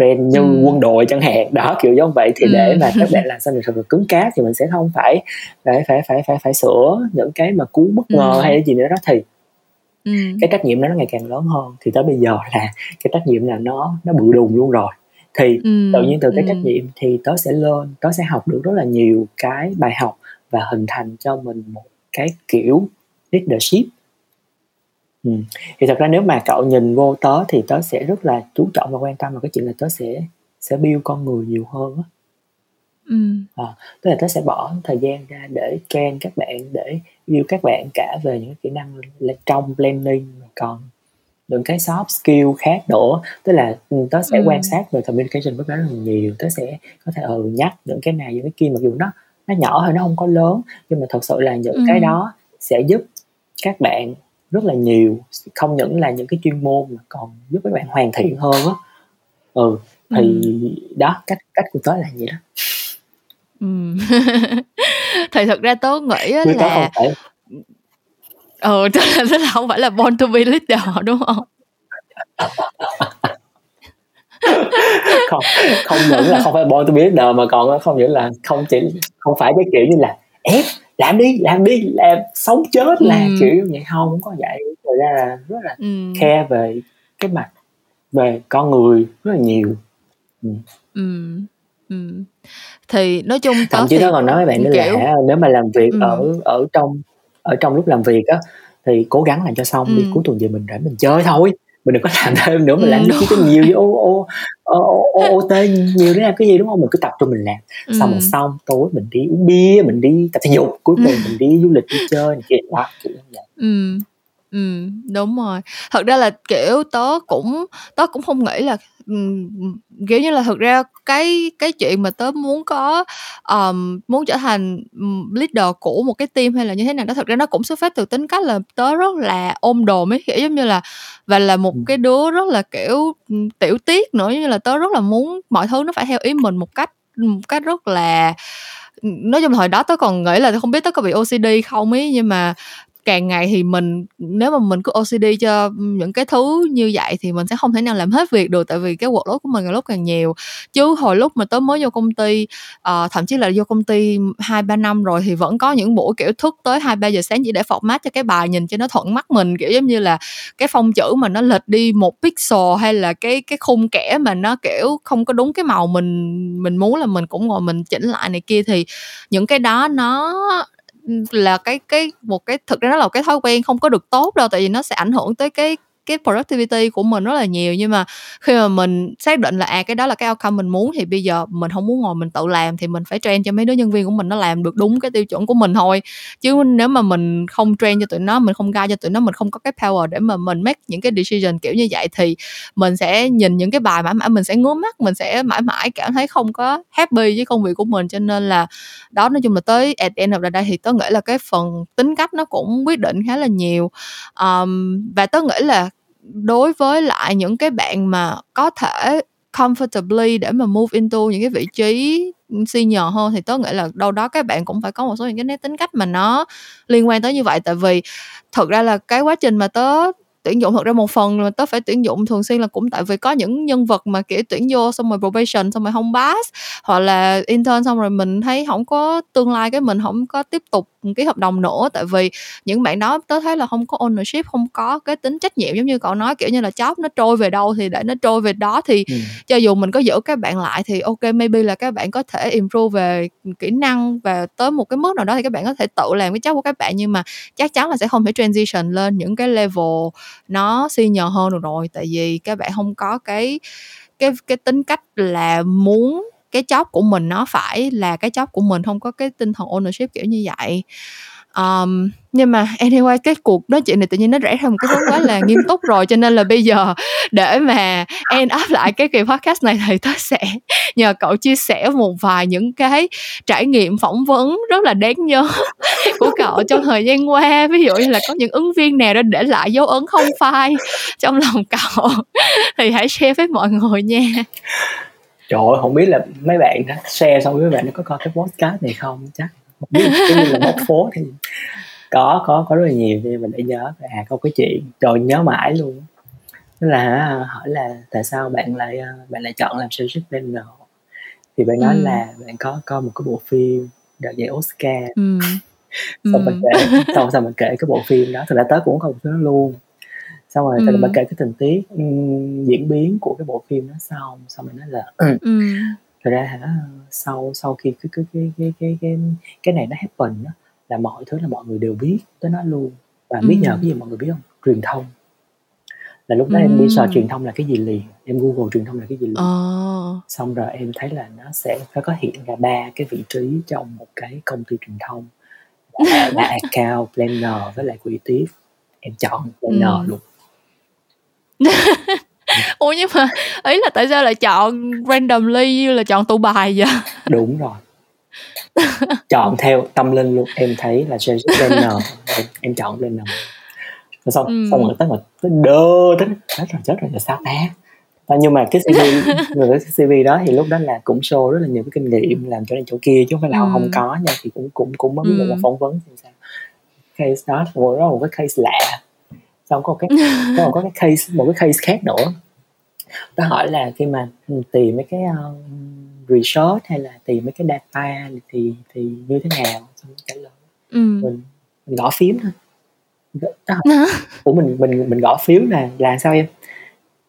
trend như ừ. quân đội chẳng hạn đó kiểu giống vậy thì ừ. để mà các bạn làm sao mình thật cứng cáp thì mình sẽ không phải phải phải phải phải phải sửa những cái mà cú bất ngờ ừ. hay gì nữa đó thì ừ. cái trách nhiệm đó nó ngày càng lớn hơn thì tới bây giờ là cái trách nhiệm là nó nó bự đùng luôn rồi thì ừ. tự nhiên từ cái ừ. trách nhiệm thì tớ sẽ lên tớ sẽ học được rất là nhiều cái bài học và hình thành cho mình một cái kiểu leadership ừ. thì thật ra nếu mà cậu nhìn vô tớ thì tớ sẽ rất là chú trọng và quan tâm vào cái chuyện là tớ sẽ sẽ build con người nhiều hơn á Ừ. À, tức là tớ sẽ bỏ thời gian ra để train các bạn để yêu các bạn cả về những kỹ năng trong planning còn những cái soft skill khác nữa tức là ừ, tớ sẽ ừ. quan sát về communication rất là nhiều tớ sẽ có thể ừ, nhắc những cái này những cái kia mặc dù nó nó nhỏ thôi nó không có lớn nhưng mà thật sự là những ừ. cái đó sẽ giúp các bạn rất là nhiều không những là những cái chuyên môn mà còn giúp các bạn hoàn thiện hơn á ừ thì ừ. đó cách cách của tớ là vậy đó thì thật ra tớ nghĩ á là ừ tức là, tức là không phải là born to be leader đúng không không không những là không phải born to be leader mà còn không những là không chỉ không phải cái kiểu như là ép làm đi làm đi làm sống chết là ừ. kiểu vậy không có vậy thật ra là rất là ừ. care về cái mặt về con người rất là nhiều ừ. Ừ. Ừ. Thì nói chung thậm chí nó còn nói với bạn nữa kiểu... là nếu mà làm việc ừ. ở ở trong ở trong lúc làm việc á thì cố gắng làm cho xong ừ. đi cuối tuần về mình để mình chơi thôi mình đừng có làm thêm nữa mình ừ, làm chỉ có nhiều với ô ô ô ô tê nhiều để làm cái gì đúng không mình cứ tập trung mình làm ừ. xong rồi xong tối mình đi uống bia mình đi tập thể dục cuối tuần mình đi du lịch đi chơi kiểu đó kiểu như vậy ừ Ừ, đúng rồi. Thật ra là, kiểu, tớ cũng tớ cũng không nghĩ là, ừm, kiểu như là, thực ra cái cái chuyện mà tớ muốn có, ờm, muốn trở thành, leader của một cái team hay là như thế nào đó, thật ra nó cũng xuất phát từ tính cách là tớ rất là ôm đồm ấy, kiểu, giống như là và là một cái đứa rất là, kiểu, tiểu tiết nữa, giống như là tớ rất là muốn mọi thứ nó phải theo ý mình một cách một cách rất là nói chung là hồi đó tớ còn nghĩ là không biết tớ có bị OCD không ấy, nhưng mà càng ngày thì mình nếu mà mình cứ OCD cho những cái thứ như vậy thì mình sẽ không thể nào làm hết việc được tại vì cái workload của mình càng lúc càng nhiều. Chứ hồi lúc mà tớ mới vô công ty uh, thậm chí là vô công ty hai ba năm rồi thì vẫn có những buổi kiểu thức tới hai ba giờ sáng chỉ để format cho cái bài nhìn cho nó thuận mắt mình kiểu giống như là cái phông chữ mà nó lệch đi một pixel hay là cái cái khung kẻ mà nó kiểu không có đúng cái màu mình mình muốn là mình cũng ngồi mình chỉnh lại này kia thì những cái đó nó là cái cái, một cái, thực ra nó là một cái thói quen không có được tốt đâu, tại vì nó sẽ ảnh hưởng tới cái cái productivity của mình rất là nhiều. Nhưng mà khi mà mình xác định là à cái đó là cái outcome mình muốn thì bây giờ mình không muốn ngồi mình tự làm thì mình phải train cho mấy đứa nhân viên của mình nó làm được đúng cái tiêu chuẩn của mình thôi. Chứ nếu mà mình không train cho tụi nó mình không guide cho tụi nó mình không có cái power để mà mình make những cái decision kiểu như vậy thì mình sẽ nhìn những cái bài mãi mãi mình sẽ ngứa mắt mình sẽ mãi mãi cảm thấy không có happy với công việc của mình. Cho nên là đó nói chung là tới at the end of the day thì tớ nghĩ là cái phần tính cách nó cũng quyết định khá là nhiều. Um, và tớ nghĩ là đối với lại những cái bạn mà có thể comfortably để mà move into những cái vị trí senior hơn thì tớ nghĩ là đâu đó các bạn cũng phải có một số những cái nét tính cách mà nó liên quan tới như vậy. Tại vì thực ra là cái quá trình mà tớ tuyển dụng thật ra một phần là tớ phải tuyển dụng thường xuyên là cũng tại vì có những nhân vật mà, kiểu, tuyển vô xong rồi probation, xong rồi không pass, hoặc là intern xong rồi mình thấy không có tương lai cái mình không có tiếp tục ký hợp đồng nữa. Tại vì những bạn đó tớ thấy là không có ownership không có cái tính trách nhiệm giống như cậu nói kiểu như là job nó trôi về đâu thì để nó trôi về đó. Thì ừ. cho dù mình có giữ các bạn lại thì ok maybe là các bạn có thể improve về kỹ năng và tới một cái mức nào đó thì các bạn có thể tự làm cái job của các bạn. Nhưng mà chắc chắn là sẽ không thể transition lên những cái level nó senior hơn được rồi. Tại vì các bạn không có cái cái cái tính cách là muốn cái job của mình nó phải là cái job của mình không có cái tinh thần ownership kiểu như vậy. Um, nhưng mà anyway cái cuộc nói chuyện này tự nhiên nó rẽ ra một cái hướng quá là nghiêm túc rồi cho nên là bây giờ để mà end up lại cái kỳ podcast này thì tôi sẽ nhờ cậu chia sẻ một vài những cái trải nghiệm phỏng vấn rất là đáng nhớ của cậu trong thời gian qua. Ví dụ như là có những ứng viên nào đã để lại dấu ấn không phai trong lòng cậu thì hãy share với mọi người nha trời ơi không biết là mấy bạn đã share xong với mấy bạn có coi cái podcast này không? Chắc không biết. Cái là bóc phố thì có có có rất là nhiều nhưng mình đã nhớ. À có cái chuyện trời nhớ mãi luôn. Tức là hỏi là tại sao bạn lại à, bạn lại chọn làm strategic planner thì bạn nói ừ. là bạn có coi một cái bộ phim đạt giải Oscar. Ừ. xong ừ. mình kể xong xong mình kể cái bộ phim đó. Thực ra tớ cũng không nhớ luôn xong rồi ừ. bạn kể cái tình tiết um, diễn biến của cái bộ phim đó xong xong mình nói là ừ. thật ra hả sau sau khi cái cái cái cái cái cái, cái này nó happen đó là mọi thứ là mọi người đều biết tới nó luôn. Và biết nhờ cái gì mọi người biết không? Truyền thông. Là lúc đó em đi search truyền thông là cái gì liền? Em google truyền thông là cái gì liền? Ờ. xong rồi em thấy là nó sẽ phải có hiện ra ba cái vị trí trong một cái công ty truyền thông. Là, là account planner với lại creative em chọn planner ừ. luôn ủa nhưng mà ý là tại sao lại chọn randomly như là chọn tụ bài vậy? Đúng rồi. Chọn theo tâm linh luôn. Em thấy là James Renner em, em chọn Renner xong ừ. xong rồi tới mà tới đơ tới chết rồi chết rồi là sao ta? Nhưng mà cái CV người cái CV đó thì lúc đó là cũng show rất là nhiều cái kinh nghiệm làm chỗ này chỗ kia chứ không phải là ừ. không có nha. Thì cũng cũng cũng mới ừ. là phỏng vấn thì sao? Case đó một đó một cái case lạ xong có cái có một cái case một cái case khác nữa. Nó hỏi là khi mà tìm mấy cái uh, research hay là tìm mấy cái data thì thì như thế nào? Xong trả lời. Ừ. mình mình gõ phím thôi. Đó của mình mình mình gõ phím là là sao em?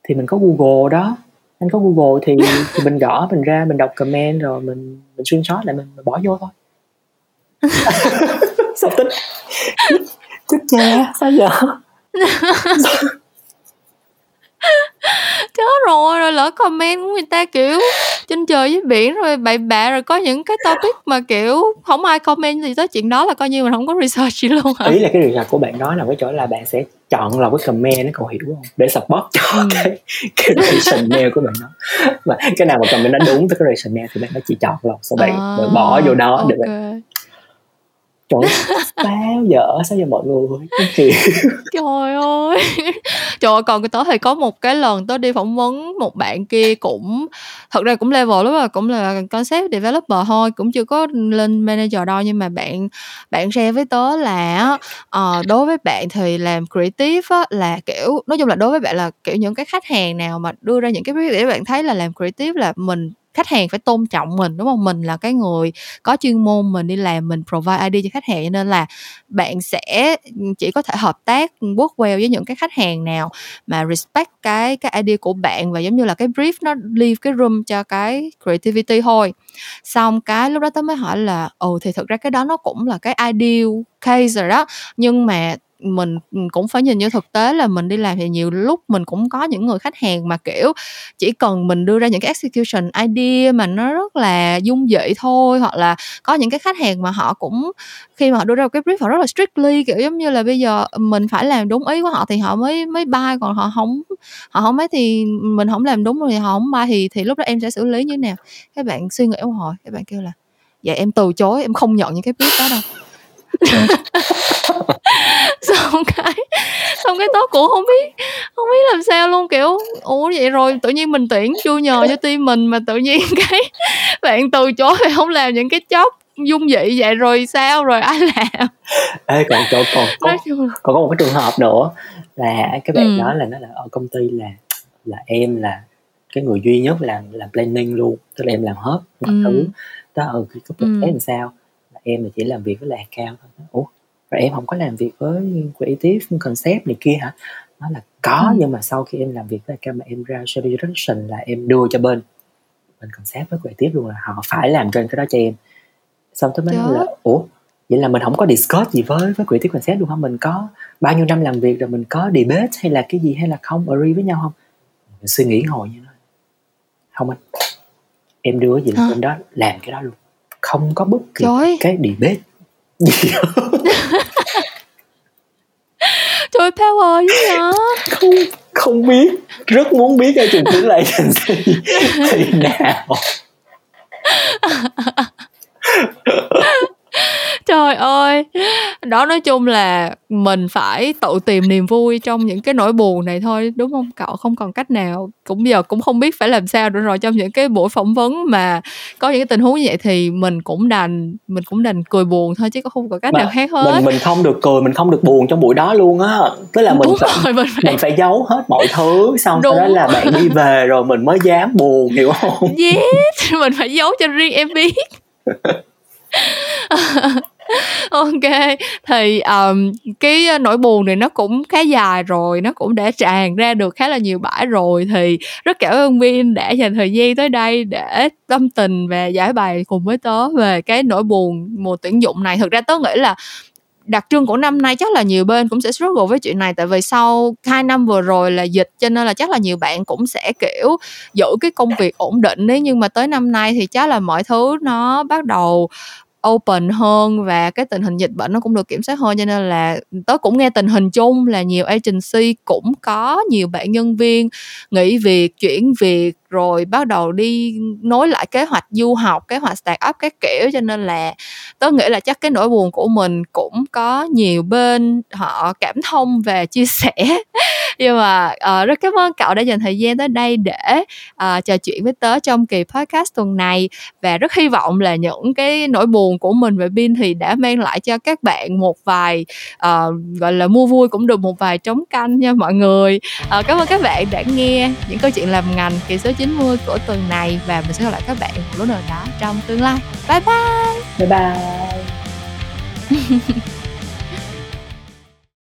Thì mình có google đó. Anh có google thì, thì mình gõ mình ra mình đọc comment rồi mình mình xuyên screenshot lại mình, mình bỏ vô thôi. Sao tính? Chết cha. Sao giờ chết rồi rồi lỡ comment của người ta kiểu trên trời với biển rồi bậy bạ rồi có những cái topic mà kiểu không ai comment gì tới chuyện đó là coi như mình không có research gì luôn hả ý là cái research của bạn nói là cái chỗ là bạn sẽ chọn là cái comment nó cậu hiểu không để support cho ừ. cái cái rationale của bạn đó và cái nào mà comment nó đúng tới cái rationale thì bạn nó chỉ chọn lọc sau bạn, à, bỏ vô đó okay. để bạn trời sao giờ sao giờ mọi người trời ơi. Trời ơi còn tớ thì có một cái lần tớ đi phỏng vấn một bạn kia cũng thật ra cũng level lắm mà cũng là concept developer thôi cũng chưa có lên manager đâu nhưng mà bạn bạn share với tớ là uh, đối với bạn thì làm creative á, là kiểu nói chung là đối với bạn là kiểu những cái khách hàng nào mà đưa ra những cái để bạn thấy là làm creative là mình khách hàng phải tôn trọng mình, đúng không? Mình là cái người có chuyên môn, mình đi làm, mình provide ID cho khách hàng, nên là bạn sẽ chỉ có thể hợp tác work well với những cái khách hàng nào mà respect cái cái ID của bạn và giống như là cái brief nó leave cái room cho cái creativity thôi. Xong cái lúc đó tớ mới hỏi là ồ thì thực ra cái đó nó cũng là cái ideal case rồi đó, nhưng mà mình ừ, cũng phải nhìn như thực tế là mình đi làm thì nhiều lúc mình cũng có những người khách hàng mà, kiểu, chỉ cần mình đưa ra những cái execution idea mà nó rất là dung dị thôi, hoặc là có những cái khách hàng mà họ cũng, khi mà họ đưa ra một cái brief họ rất là strictly, kiểu giống như là bây giờ mình phải làm đúng ý của họ thì họ mới mới buy, còn họ không họ không ấy thì mình không làm đúng rồi thì họ không buy thì thì lúc đó em sẽ xử lý như thế nào? Các bạn suy nghĩ một hồi, các bạn kêu là dạ em từ chối, em không nhận những cái brief đó đâu. xong cái xong cái tớ cũng không biết không biết làm sao luôn kiểu ủa vậy rồi tự nhiên mình tuyển chưa nhờ cho team mình mà tự nhiên cái bạn từ chối thì không làm những cái job dung dị vậy rồi sao rồi ai làm Ê, còn còn còn có, còn có một cái trường hợp nữa là cái bạn ừ. đó là nó là ở công ty là là em là cái người duy nhất làm làm planning luôn tức là em làm hết mọi ừ. thứ đó ở ừ, cái cấp ừ. làm sao là em là chỉ làm việc với là cao thôi ủa rồi em không có làm việc với creative concept này kia hả? Nó là có ừ. nhưng mà sau khi em làm việc với mà em ra strategy direction là em đưa cho bên bên concept với creative luôn là họ phải làm trên cái đó cho em. Xong tới mới là ủa vậy là mình không có discuss gì với với creative concept luôn không mình có bao nhiêu năm làm việc rồi mình có debate hay là cái gì hay là không agree với nhau không? Mình suy nghĩ ngồi như nó không anh em đưa gì lên đó làm cái đó luôn. Không có bất kỳ Trời. cái debate gì Power dữ hả? Không không biết rất muốn biết ở trường tương lai thành gì thì nào trời ơi. Đó nói chung là mình phải tự tìm niềm vui trong những cái nỗi buồn này thôi đúng không? Cậu không còn cách nào cũng giờ cũng không biết phải làm sao nữa rồi. Trong những cái buổi phỏng vấn mà có những cái tình huống như vậy thì mình cũng đành mình cũng đành cười buồn thôi chứ không có cách mà nào khác hết. mình mình không được cười mình không được buồn trong buổi đó luôn á. Tức là mình phải, rồi, mình, phải... mình phải giấu hết mọi thứ xong sau đó là bạn đi về rồi mình mới dám buồn hiểu không? Yes mình phải giấu cho riêng em biết ok thì um, cái nỗi buồn này nó cũng khá dài rồi nó cũng đã tràn ra được khá là nhiều bãi rồi thì rất cảm ơn Vin đã dành thời gian tới đây để tâm tình và giải bày cùng với tớ về cái nỗi buồn mùa tuyển dụng này. Thực ra tớ nghĩ là đặc trưng của năm nay chắc là nhiều bên cũng sẽ struggle với chuyện này tại vì sau hai năm vừa rồi là dịch cho nên là chắc là nhiều bạn cũng sẽ kiểu giữ cái công việc ổn định. Đấy nhưng mà tới năm nay thì chắc là mọi thứ nó bắt đầu open hơn và cái tình hình dịch bệnh nó cũng được kiểm soát hơn, cho nên là tớ cũng nghe tình hình chung là nhiều agency cũng có nhiều bạn nhân viên nghỉ việc, chuyển việc rồi bắt đầu đi nối lại kế hoạch du học kế hoạch start up các kiểu. Cho nên là tớ nghĩ là chắc cái nỗi buồn của mình cũng có nhiều bên họ cảm thông về chia sẻ. Nhưng mà uh, rất cảm ơn cậu đã dành thời gian tới đây để uh, trò chuyện với tớ trong kỳ podcast tuần này. Và rất hy vọng là những cái nỗi buồn của mình và Bin thì đã mang lại cho các bạn một vài uh, gọi là mua vui cũng được một vài trống canh nha mọi người. Uh, cảm ơn các bạn đã nghe những câu chuyện làm ngành kỳ số 90 của tuần này và mình sẽ gặp lại các bạn một lúc nào đó trong tương lai. Bye bye. Bye bye